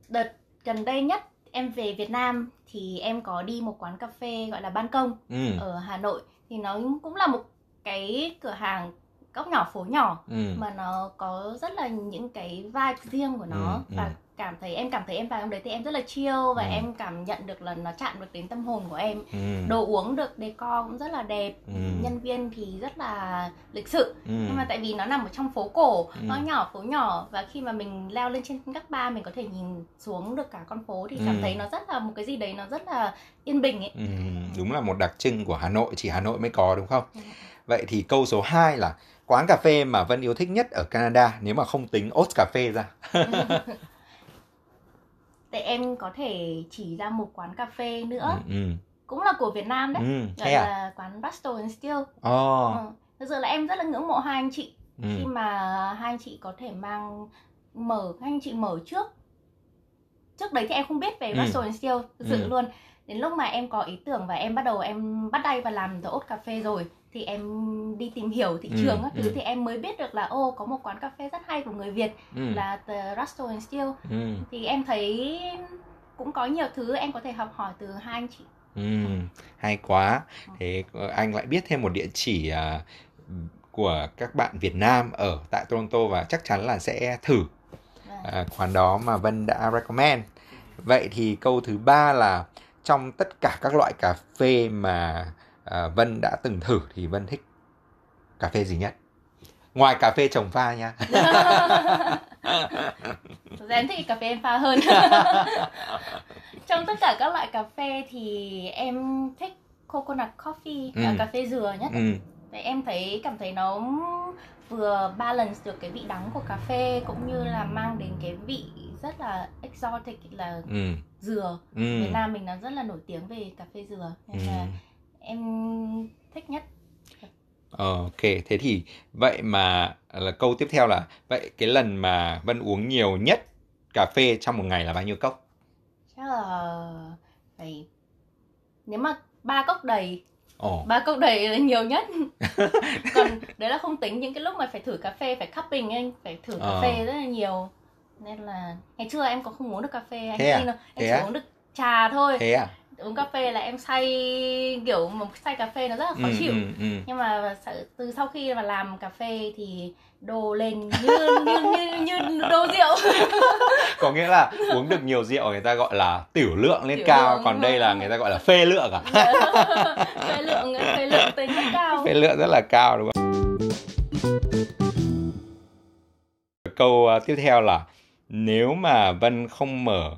[SPEAKER 3] đợt gần đây nhất em về Việt Nam thì em có đi một quán cà phê gọi là ban công
[SPEAKER 2] Ừ.
[SPEAKER 3] ở Hà Nội thì nó cũng là một cái cửa hàng góc nhỏ phố nhỏ
[SPEAKER 2] Ừ.
[SPEAKER 3] mà nó có rất là những cái vibe riêng của nó
[SPEAKER 2] Ừ,
[SPEAKER 3] và
[SPEAKER 2] ừ.
[SPEAKER 3] Cảm thấy em cảm thấy em vào trong đấy thì em rất là chill và
[SPEAKER 2] Ừ.
[SPEAKER 3] em cảm nhận được là nó chạm được đến tâm hồn của em
[SPEAKER 2] ừ.
[SPEAKER 3] đồ uống được decor cũng rất là đẹp
[SPEAKER 2] Ừ.
[SPEAKER 3] nhân viên thì rất là lịch sự
[SPEAKER 2] Ừ.
[SPEAKER 3] nhưng mà tại vì nó nằm ở trong phố cổ
[SPEAKER 2] Ừ.
[SPEAKER 3] nó nhỏ phố nhỏ và khi mà mình leo lên trên các bar mình có thể nhìn xuống được cả con phố thì cảm
[SPEAKER 2] Ừ.
[SPEAKER 3] thấy nó rất là một cái gì đấy nó rất là yên bình ấy
[SPEAKER 2] Ừ, đúng là một đặc trưng của Hà Nội, chỉ Hà Nội mới có đúng không?
[SPEAKER 3] Ừ.
[SPEAKER 2] Vậy thì câu số 2 là quán cà phê mà Vân yêu thích nhất ở Canada nếu mà không tính Oats cà phê ra.
[SPEAKER 3] để em có thể chỉ ra một quán cà phê nữa
[SPEAKER 2] Ừ, ừ,
[SPEAKER 3] cũng là của Việt Nam đấy
[SPEAKER 2] ừ,
[SPEAKER 3] gọi
[SPEAKER 2] à?
[SPEAKER 3] là quán Rustle and Steel
[SPEAKER 2] Ồ,
[SPEAKER 3] ừ. thực sự là em rất là ngưỡng mộ hai anh chị
[SPEAKER 2] ừ,
[SPEAKER 3] khi mà hai anh chị có thể mang mở hai anh chị mở trước trước đấy thì em không biết về
[SPEAKER 2] Ừ.
[SPEAKER 3] And Steel thực sự
[SPEAKER 2] Ừ.
[SPEAKER 3] luôn đến lúc mà em có ý tưởng và em bắt đầu em bắt tay vào làm The Oat Cafe rồi thì em đi tìm hiểu thị
[SPEAKER 2] Ừ,
[SPEAKER 3] trường các thứ
[SPEAKER 2] ừ.
[SPEAKER 3] thì em mới biết được là ô có một quán cà phê rất hay của người Việt
[SPEAKER 2] ừ,
[SPEAKER 3] là The Russell and Steel
[SPEAKER 2] ừ,
[SPEAKER 3] thì em thấy cũng có nhiều thứ em có thể học hỏi từ hai anh chị
[SPEAKER 2] ừ, hay quá. Thế ờ, anh lại biết thêm một địa chỉ à, của các bạn Việt Nam ở tại Toronto và chắc chắn là sẽ thử
[SPEAKER 3] Và
[SPEAKER 2] à, quán đó mà Vân đã recommend. Vậy thì câu thứ ba là trong tất cả các loại cà phê mà à, Vân đã từng thử thì Vân thích cà phê gì nhất? Ngoài cà phê trồng pha nha.
[SPEAKER 3] Thực ra em thích cà phê em pha hơn Trong tất cả các loại cà phê thì em thích coconut coffee là
[SPEAKER 2] Ừ.
[SPEAKER 3] cà phê dừa nhất
[SPEAKER 2] ừ,
[SPEAKER 3] em thấy cảm thấy nó vừa balance được cái vị đắng của cà phê cũng như là mang đến cái vị rất là exotic là
[SPEAKER 2] ừ,
[SPEAKER 3] dừa.
[SPEAKER 2] ừ,
[SPEAKER 3] Việt Nam mình nó rất là nổi tiếng về cà phê dừa
[SPEAKER 2] ừ.
[SPEAKER 3] nên là em thích nhất.
[SPEAKER 2] Ờ, ok, thế thì vậy mà là câu tiếp theo là vậy cái lần mà Vân uống nhiều nhất cà phê trong một ngày là bao nhiêu cốc?
[SPEAKER 3] Chắc là phải nếu mà ba cốc đầy
[SPEAKER 2] Ồ,
[SPEAKER 3] ba cốc đầy là nhiều nhất còn đấy là không tính những cái lúc mà phải thử cà phê phải cupping anh phải thử cà
[SPEAKER 2] Ờ.
[SPEAKER 3] phê rất là nhiều nên là ngày xưa em còn không uống được cà phê anh
[SPEAKER 2] Thế à?
[SPEAKER 3] không em
[SPEAKER 2] Thế
[SPEAKER 3] chỉ
[SPEAKER 2] à?
[SPEAKER 3] uống được trà thôi
[SPEAKER 2] thế à?
[SPEAKER 3] Uống cà phê là em say kiểu một say cà phê nó rất là khó
[SPEAKER 2] Ừ,
[SPEAKER 3] chịu
[SPEAKER 2] ừ, ừ.
[SPEAKER 3] nhưng mà từ sau khi mà làm cà phê thì đồ lên như như như, như đồ rượu
[SPEAKER 2] Có nghĩa là uống được nhiều rượu người ta gọi là tiểu lượng lên
[SPEAKER 3] Tiểu
[SPEAKER 2] cao,
[SPEAKER 3] lượng,
[SPEAKER 2] còn đây là người ta gọi là phê lượng à?
[SPEAKER 3] phê lượng phê lượng tên rất cao
[SPEAKER 2] phê lượng rất là cao đúng không? Câu uh, tiếp theo là nếu mà Vân không mở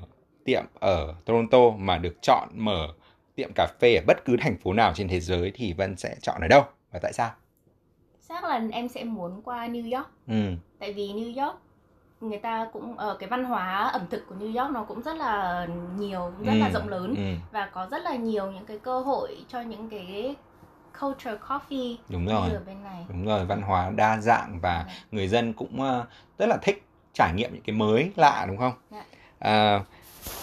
[SPEAKER 2] tiệm ở Toronto mà được chọn mở tiệm cà phê ở bất cứ thành phố nào trên thế giới thì Vân sẽ chọn ở đâu và tại sao?
[SPEAKER 3] chắc là em sẽ muốn qua New York
[SPEAKER 2] Ừ,
[SPEAKER 3] tại vì New York người ta cũng ở cái văn hóa ẩm thực của New York nó cũng rất là nhiều rất là
[SPEAKER 2] ừ,
[SPEAKER 3] rộng lớn
[SPEAKER 2] ừ,
[SPEAKER 3] và có rất là nhiều những cái cơ hội cho những cái culture coffee
[SPEAKER 2] đúng rồi.
[SPEAKER 3] ở bên này
[SPEAKER 2] Đúng rồi, văn hóa đa dạng và người dân cũng ờ, rất là thích trải nghiệm những cái mới lạ đúng không?
[SPEAKER 3] Dạ.
[SPEAKER 2] À,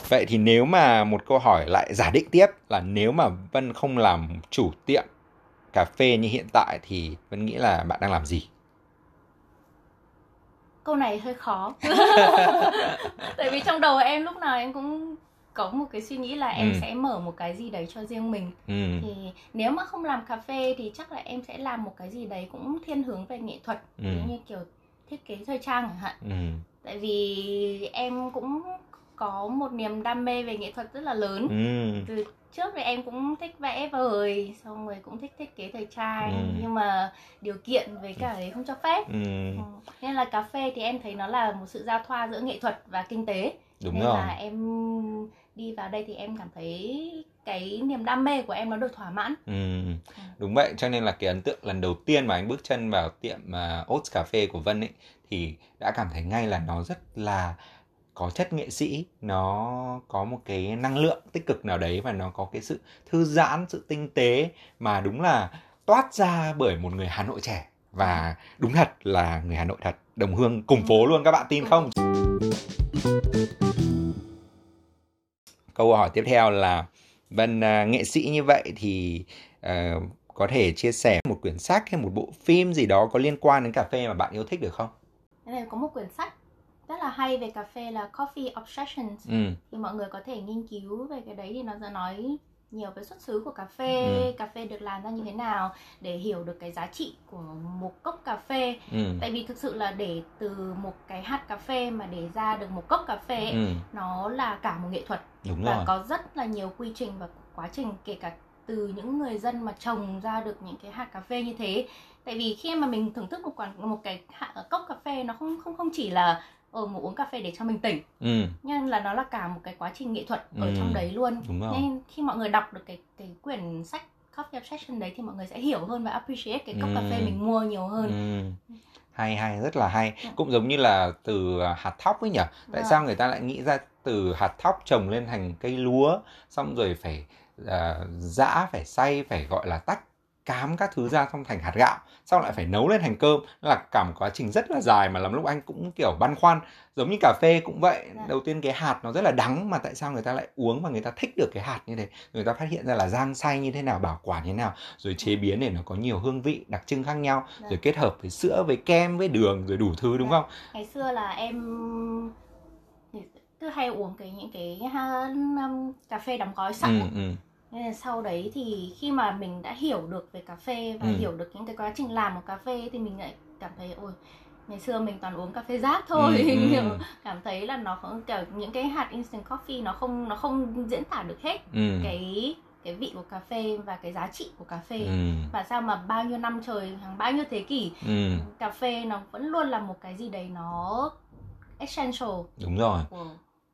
[SPEAKER 2] vậy thì nếu mà một câu hỏi lại giả định tiếp là nếu mà Vân không làm chủ tiệm cà phê như hiện tại thì Vân nghĩ là bạn đang làm gì?
[SPEAKER 3] câu này hơi khó tại vì trong đầu em lúc nào em cũng có một cái suy nghĩ là em
[SPEAKER 2] Ừ.
[SPEAKER 3] sẽ mở một cái gì đấy cho riêng mình
[SPEAKER 2] Ừ,
[SPEAKER 3] thì nếu mà không làm cà phê thì chắc là em sẽ làm một cái gì đấy cũng thiên hướng về nghệ thuật
[SPEAKER 2] Ừ.
[SPEAKER 3] như kiểu thiết kế thời trang chẳng hạn
[SPEAKER 2] ừ,
[SPEAKER 3] tại vì em cũng có một niềm đam mê về nghệ thuật rất là lớn.
[SPEAKER 2] Ừ,
[SPEAKER 3] từ trước thì em cũng thích vẽ vời xong rồi cũng thích thiết kế thời trang
[SPEAKER 2] Ừ.
[SPEAKER 3] nhưng mà điều kiện với cả đấy không cho phép.
[SPEAKER 2] Ừ,
[SPEAKER 3] Ừ. nên là cà phê thì em thấy nó là một sự giao thoa giữa nghệ thuật và kinh tế.
[SPEAKER 2] Đúng
[SPEAKER 3] nên
[SPEAKER 2] rồi.
[SPEAKER 3] là em đi vào đây thì em cảm thấy cái niềm đam mê của em nó được thỏa mãn.
[SPEAKER 2] Ừ, đúng vậy cho nên là cái ấn tượng lần đầu tiên mà anh bước chân vào tiệm uh, Oats Cà phê của Vân ấy thì đã cảm thấy ngay là nó rất là có chất nghệ sĩ nó có một cái năng lượng tích cực nào đấy và nó có cái sự thư giãn sự tinh tế mà đúng là toát ra bởi một người Hà Nội trẻ. Và đúng thật là người Hà Nội thật. Đồng hương cùng phố luôn các bạn tin không? Câu hỏi tiếp theo là Vân à, nghệ sĩ như vậy thì à, có thể chia sẻ một quyển sách hay một bộ phim gì đó có liên quan đến cà phê mà bạn yêu thích được không?
[SPEAKER 3] Này có một quyển sách rất là hay về cà phê là Coffee Obsessions
[SPEAKER 2] Ừ,
[SPEAKER 3] thì mọi người có thể nghiên cứu về cái đấy thì nó sẽ nói nhiều về xuất xứ của cà phê ừ. cà phê được làm ra như thế nào để hiểu được cái giá trị của một cốc cà phê ừ. tại vì thực sự là để từ một cái hạt cà phê mà để ra được một cốc cà phê ấy, ừ. nó là cả một nghệ thuật
[SPEAKER 2] Đúng
[SPEAKER 3] và
[SPEAKER 2] rồi.
[SPEAKER 3] có rất là nhiều quy trình và quá trình kể cả từ những người dân mà trồng ra được những cái hạt cà phê như thế tại vì khi mà mình thưởng thức một quán một cái hạt, cốc cà phê nó không không không chỉ là ở một uống cà phê để cho mình tỉnh ừ. nhưng là nó là cả một cái quá trình nghệ thuật ở ừ. trong đấy luôn nên khi mọi người đọc được cái cái quyển sách coffee obsession đấy thì mọi người sẽ hiểu hơn và appreciate cái cốc ừ. cà phê mình mua nhiều hơn
[SPEAKER 2] ừ hay hay rất là hay dạ. cũng giống như là từ hạt thóc ấy nhỉ tại à. sao người ta lại nghĩ ra từ hạt thóc trồng lên thành cây lúa xong rồi phải uh, giã phải xay phải gọi là tách cám các thứ ra xong thành hạt gạo sau lại phải nấu lên thành cơm. Là cả một quá trình rất là dài mà lắm lúc anh cũng kiểu băn khoăn. Giống như cà phê cũng vậy. Dạ. đầu tiên cái hạt nó rất là đắng mà tại sao người ta lại uống và người ta thích được cái hạt như thế? Người ta phát hiện ra là rang xay như thế nào bảo quản như thế nào rồi chế biến để nó có nhiều hương vị đặc trưng khác nhau dạ. rồi kết hợp với sữa với kem với đường rồi đủ thứ đúng dạ. không?
[SPEAKER 3] Ngày xưa là em cứ hay uống cái những cái um, cà phê đóng gói sẵn ừ, ừ nên là sau đấy thì khi mà mình đã hiểu được về cà phê và ừ. hiểu được những cái quá trình làm của cà phê thì mình lại cảm thấy ôi ngày xưa mình toàn uống cà phê rác thôi ừ, kiểu ừ. cảm thấy là nó không kiểu những cái hạt instant coffee nó không nó không diễn tả được hết ừ. cái cái vị của cà phê và cái giá trị của cà phê ừ. và sao mà bao nhiêu năm trời hàng bao nhiêu thế kỷ ừ. cà phê nó vẫn luôn là một cái gì đấy nó essential
[SPEAKER 2] đúng rồi của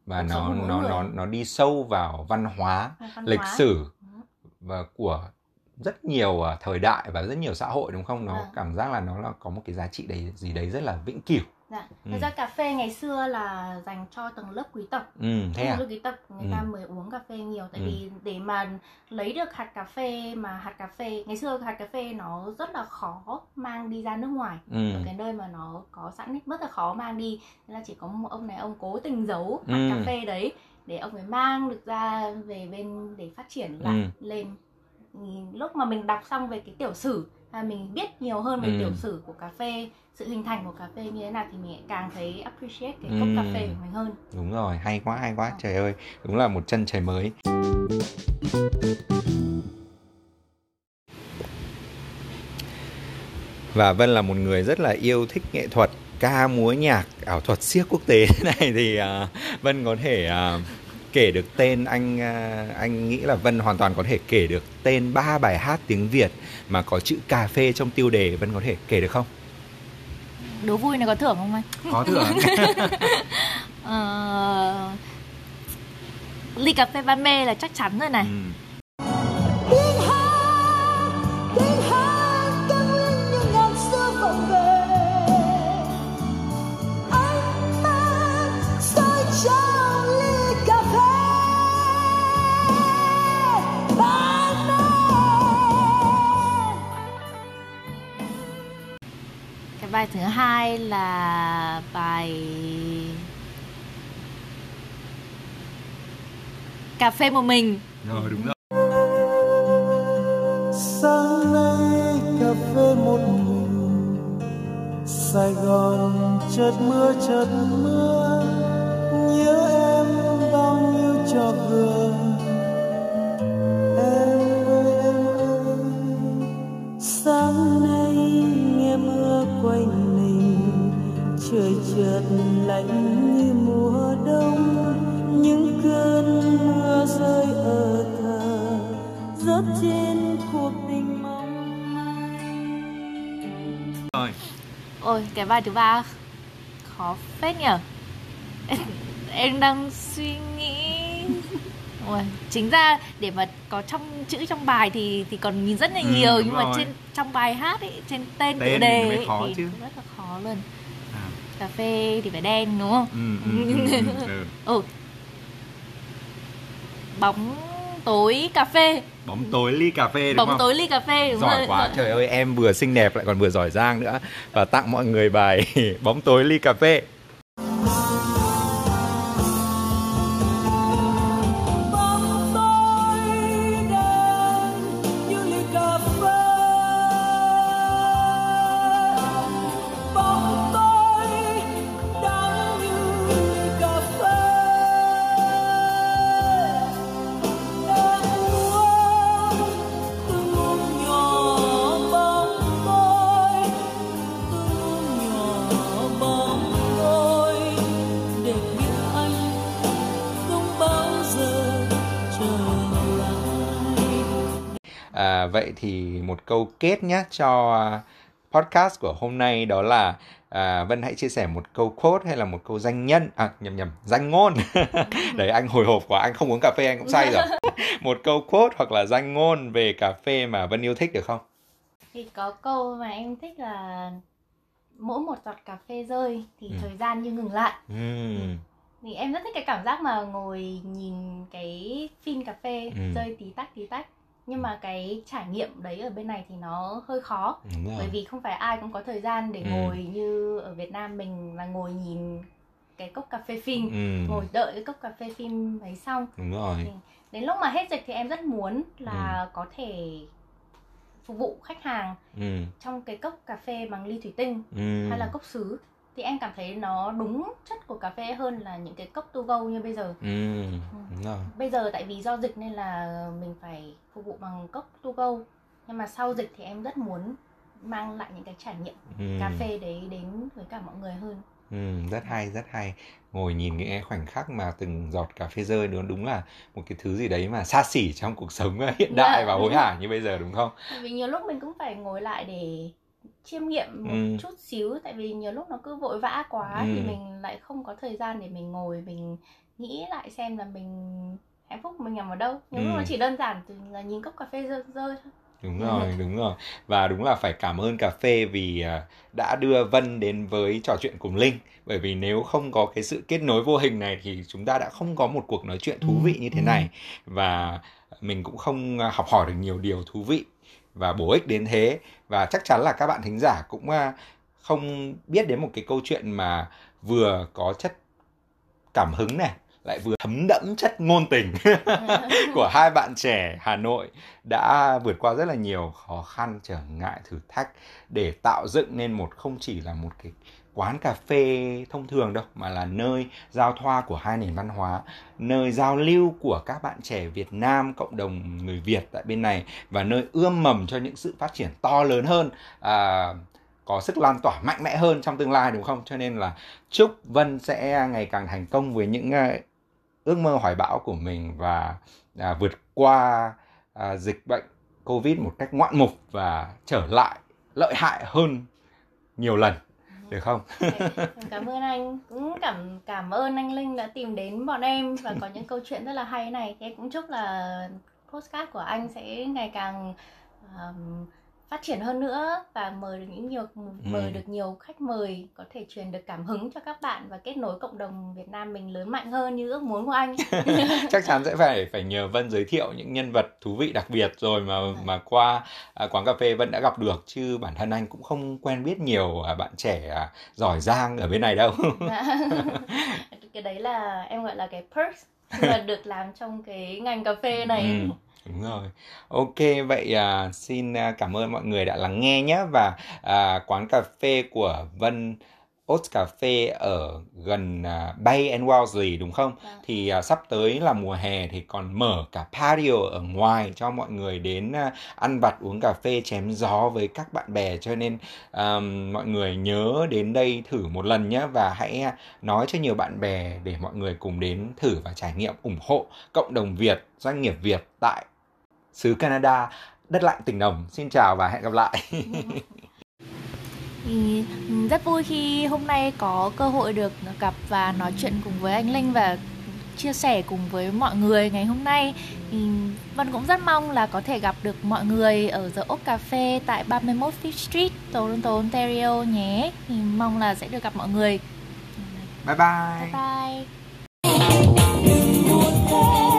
[SPEAKER 2] và nó nó nó nó đi sâu vào văn hóa, văn lịch hóa. sử ừ. và của rất nhiều uh, thời đại và rất nhiều xã hội đúng không? Nó à. cảm giác là nó là có một cái giá trị đấy gì đấy rất là vĩnh cửu.
[SPEAKER 3] Dạ. Ừ. Thật ra cà phê ngày xưa là dành cho tầng lớp quý tộc.
[SPEAKER 2] Ừ, thế tầng
[SPEAKER 3] à? lớp quý tộc người ừ. ta mới uống cà phê nhiều tại ừ. vì để mà lấy được hạt cà phê mà hạt cà phê ngày xưa hạt cà phê nó rất là khó mang đi ra nước ngoài ừ. ở cái nơi mà nó có sẵn ấy, rất là khó mang đi nên là chỉ có một ông này ông cố tình giấu hạt ừ. cà phê đấy để ông ấy mang được ra về bên để phát triển lại ừ. lên lúc mà mình đọc xong về cái tiểu sử và mình biết nhiều hơn về ừ. tiểu sử của cà phê sự hình thành của cà phê như thế nào thì mình càng thấy appreciate cái cốc ừ. cà phê của mình hơn
[SPEAKER 2] đúng rồi hay quá hay quá trời ơi đúng là một chân trời mới và Vân là một người rất là yêu thích nghệ thuật ca múa nhạc ảo thuật siếc quốc tế này thì uh, Vân có thể uh, kể được tên anh uh, anh nghĩ là Vân hoàn toàn có thể kể được tên ba bài hát tiếng Việt mà có chữ cà phê trong tiêu đề Vân có thể kể được không?
[SPEAKER 3] đố vui này có thưởng không anh
[SPEAKER 2] có thưởng
[SPEAKER 3] ờ... ly cà phê ban mê là chắc chắn rồi này ừ. Bài thứ hai là bài cà phê một mình.
[SPEAKER 2] Rồi đúng rồi.
[SPEAKER 4] Sáng nay cà phê một mình. Sài Gòn chợt mưa chợt mưa. Nhớ em bao nhiêu trò cười lạnh như mùa đông những cơn mưa rơi ở thờ rớt trên cuộc tình mong
[SPEAKER 2] rồi
[SPEAKER 3] ôi cái bài thứ ba khó phết nhở em, em đang suy nghĩ Ôi, chính ra để mà có trong chữ trong bài thì thì còn nhìn rất là ừ, nhiều ừ, nhưng rồi. mà trên trong bài hát ấy trên tên, tên tựa đề ấy,
[SPEAKER 2] khó thì chứ.
[SPEAKER 3] rất là khó luôn. Cà phê thì phải đen đúng không
[SPEAKER 2] ừ, ừ, ừ, ừ, ừ. ừ.
[SPEAKER 3] bóng tối cà phê
[SPEAKER 2] bóng tối ly cà phê đúng
[SPEAKER 3] bóng
[SPEAKER 2] không?
[SPEAKER 3] tối ly cà phê đúng
[SPEAKER 2] giỏi
[SPEAKER 3] rồi.
[SPEAKER 2] quá trời ơi em vừa xinh đẹp lại còn vừa giỏi giang nữa và tặng mọi người bài bóng tối ly cà phê thì một câu kết nhé cho podcast của hôm nay đó là à, Vân hãy chia sẻ một câu quote hay là một câu danh nhân à nhầm nhầm danh ngôn đấy anh hồi hộp quá anh không uống cà phê anh cũng say rồi một câu quote hoặc là danh ngôn về cà phê mà Vân yêu thích được không
[SPEAKER 3] thì có câu mà em thích là mỗi một giọt cà phê rơi thì ừ. thời gian như ngừng lại ừ. thì em rất thích cái cảm giác mà ngồi nhìn cái phin cà phê ừ. rơi tí tách tí tách nhưng mà cái trải nghiệm đấy ở bên này thì nó hơi khó bởi vì không phải ai cũng có thời gian để ừ. ngồi như ở Việt Nam mình là ngồi nhìn cái cốc cà phê phin ừ. ngồi đợi cái cốc cà phê phin ấy xong
[SPEAKER 2] đúng rồi thì
[SPEAKER 3] đến lúc mà hết dịch thì em rất muốn là ừ. có thể phục vụ khách hàng ừ. trong cái cốc cà phê bằng ly thủy tinh ừ. hay là cốc sứ thì em cảm thấy nó đúng chất của cà phê hơn là những cái cốc to go như bây giờ ừ. Ừ. bây giờ tại vì do dịch nên là mình phải phục vụ bằng cốc to go nhưng mà sau dịch thì em rất muốn mang lại những cái trải nghiệm ừ. cà phê đấy đến với cả mọi người hơn
[SPEAKER 2] Ừ, rất hay rất hay ngồi nhìn những cái khoảnh khắc mà từng giọt cà phê rơi nó đúng là một cái thứ gì đấy mà xa xỉ trong cuộc sống hiện đại và hối hả như bây giờ đúng không?
[SPEAKER 3] Vì nhiều lúc mình cũng phải ngồi lại để chiêm nghiệm một ừ. chút xíu tại vì nhiều lúc nó cứ vội vã quá ừ. thì mình lại không có thời gian để mình ngồi mình nghĩ lại xem là mình hạnh phúc mình nằm ở đâu. Nhiều ừ. lúc nó chỉ đơn giản là nhìn cốc cà phê rơi rơi thôi.
[SPEAKER 2] Đúng rồi đúng rồi. Và đúng là phải cảm ơn cà phê vì à, đã đưa vân đến với trò chuyện cùng linh. Bởi vì nếu không có cái sự kết nối vô hình này thì chúng ta đã không có một cuộc nói chuyện thú vị như thế này. Và mình cũng không học hỏi được nhiều điều thú vị và bổ ích đến thế. Và chắc chắn là các bạn thính giả cũng à, không biết đến một cái câu chuyện mà vừa có chất cảm hứng này, lại vừa thấm đẫm chất ngôn tình của hai bạn trẻ Hà Nội đã vượt qua rất là nhiều khó khăn, trở ngại, thử thách để tạo dựng nên một không chỉ là một cái quán cà phê thông thường đâu mà là nơi giao thoa của hai nền văn hóa nơi giao lưu của các bạn trẻ Việt Nam cộng đồng người Việt tại bên này và nơi ươm mầm cho những sự phát triển to lớn hơn à, có sức lan tỏa mạnh mẽ hơn trong tương lai đúng không? Cho nên là chúc Vân sẽ ngày càng thành công với những à, ước mơ hoài bão của mình và à, vượt qua à, dịch bệnh covid một cách ngoạn mục và trở lại lợi hại hơn nhiều lần được không?
[SPEAKER 3] cảm ơn anh cũng cảm cảm ơn anh Linh đã tìm đến bọn em và có những câu chuyện rất là hay này. Em cũng chúc là postcard của anh sẽ ngày càng um, phát triển hơn nữa và mời được những nhiều mời ừ. được nhiều khách mời có thể truyền được cảm hứng cho các bạn và kết nối cộng đồng Việt Nam mình lớn mạnh hơn như ước muốn của anh.
[SPEAKER 2] Chắc chắn sẽ phải phải nhờ Vân giới thiệu những nhân vật thú vị đặc biệt rồi mà à. mà qua à, quán cà phê Vân đã gặp được chứ bản thân anh cũng không quen biết nhiều à, bạn trẻ à, giỏi giang ở bên này đâu.
[SPEAKER 3] cái đấy là em gọi là cái perks là được làm trong cái ngành cà phê này. Ừ
[SPEAKER 2] Đúng rồi. Ok, vậy à, xin à, cảm ơn mọi người đã lắng nghe nhé và à, quán cà phê của Vân Oats Cà phê ở gần uh, Bay and Wellesley đúng không? À. Thì uh, sắp tới là mùa hè thì còn mở cả patio ở ngoài cho mọi người đến uh, ăn vặt uống cà phê chém gió với các bạn bè cho nên um, mọi người nhớ đến đây thử một lần nhé và hãy uh, nói cho nhiều bạn bè để mọi người cùng đến thử và trải nghiệm ủng hộ cộng đồng Việt, doanh nghiệp Việt tại xứ Canada, đất lạnh tỉnh đồng. Xin chào và hẹn gặp lại.
[SPEAKER 3] thì rất vui khi hôm nay có cơ hội được gặp và nói chuyện cùng với anh Linh và chia sẻ cùng với mọi người ngày hôm nay thì Vân cũng rất mong là có thể gặp được mọi người ở The Oak Cafe tại 31 Fifth Street, Toronto, Ontario nhé. Thì mong là sẽ được gặp mọi người.
[SPEAKER 2] Bye bye.
[SPEAKER 3] Bye bye.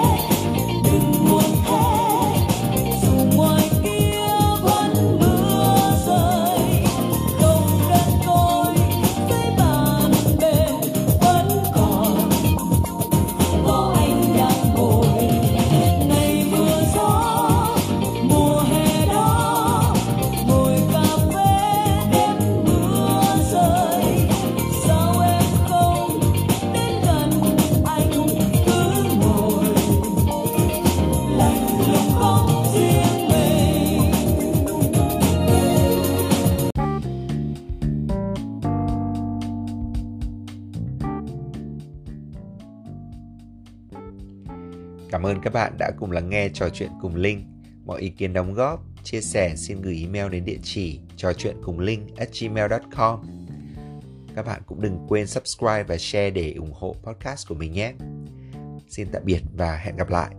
[SPEAKER 1] Các bạn đã cùng lắng nghe trò chuyện cùng Linh. Mọi ý kiến đóng góp,
[SPEAKER 2] chia sẻ xin gửi email đến địa chỉ trò chuyện cùng linh at gmail.com các bạn cũng đừng quên subscribe và share để ủng hộ podcast của mình nhé. Xin tạm biệt và hẹn gặp lại.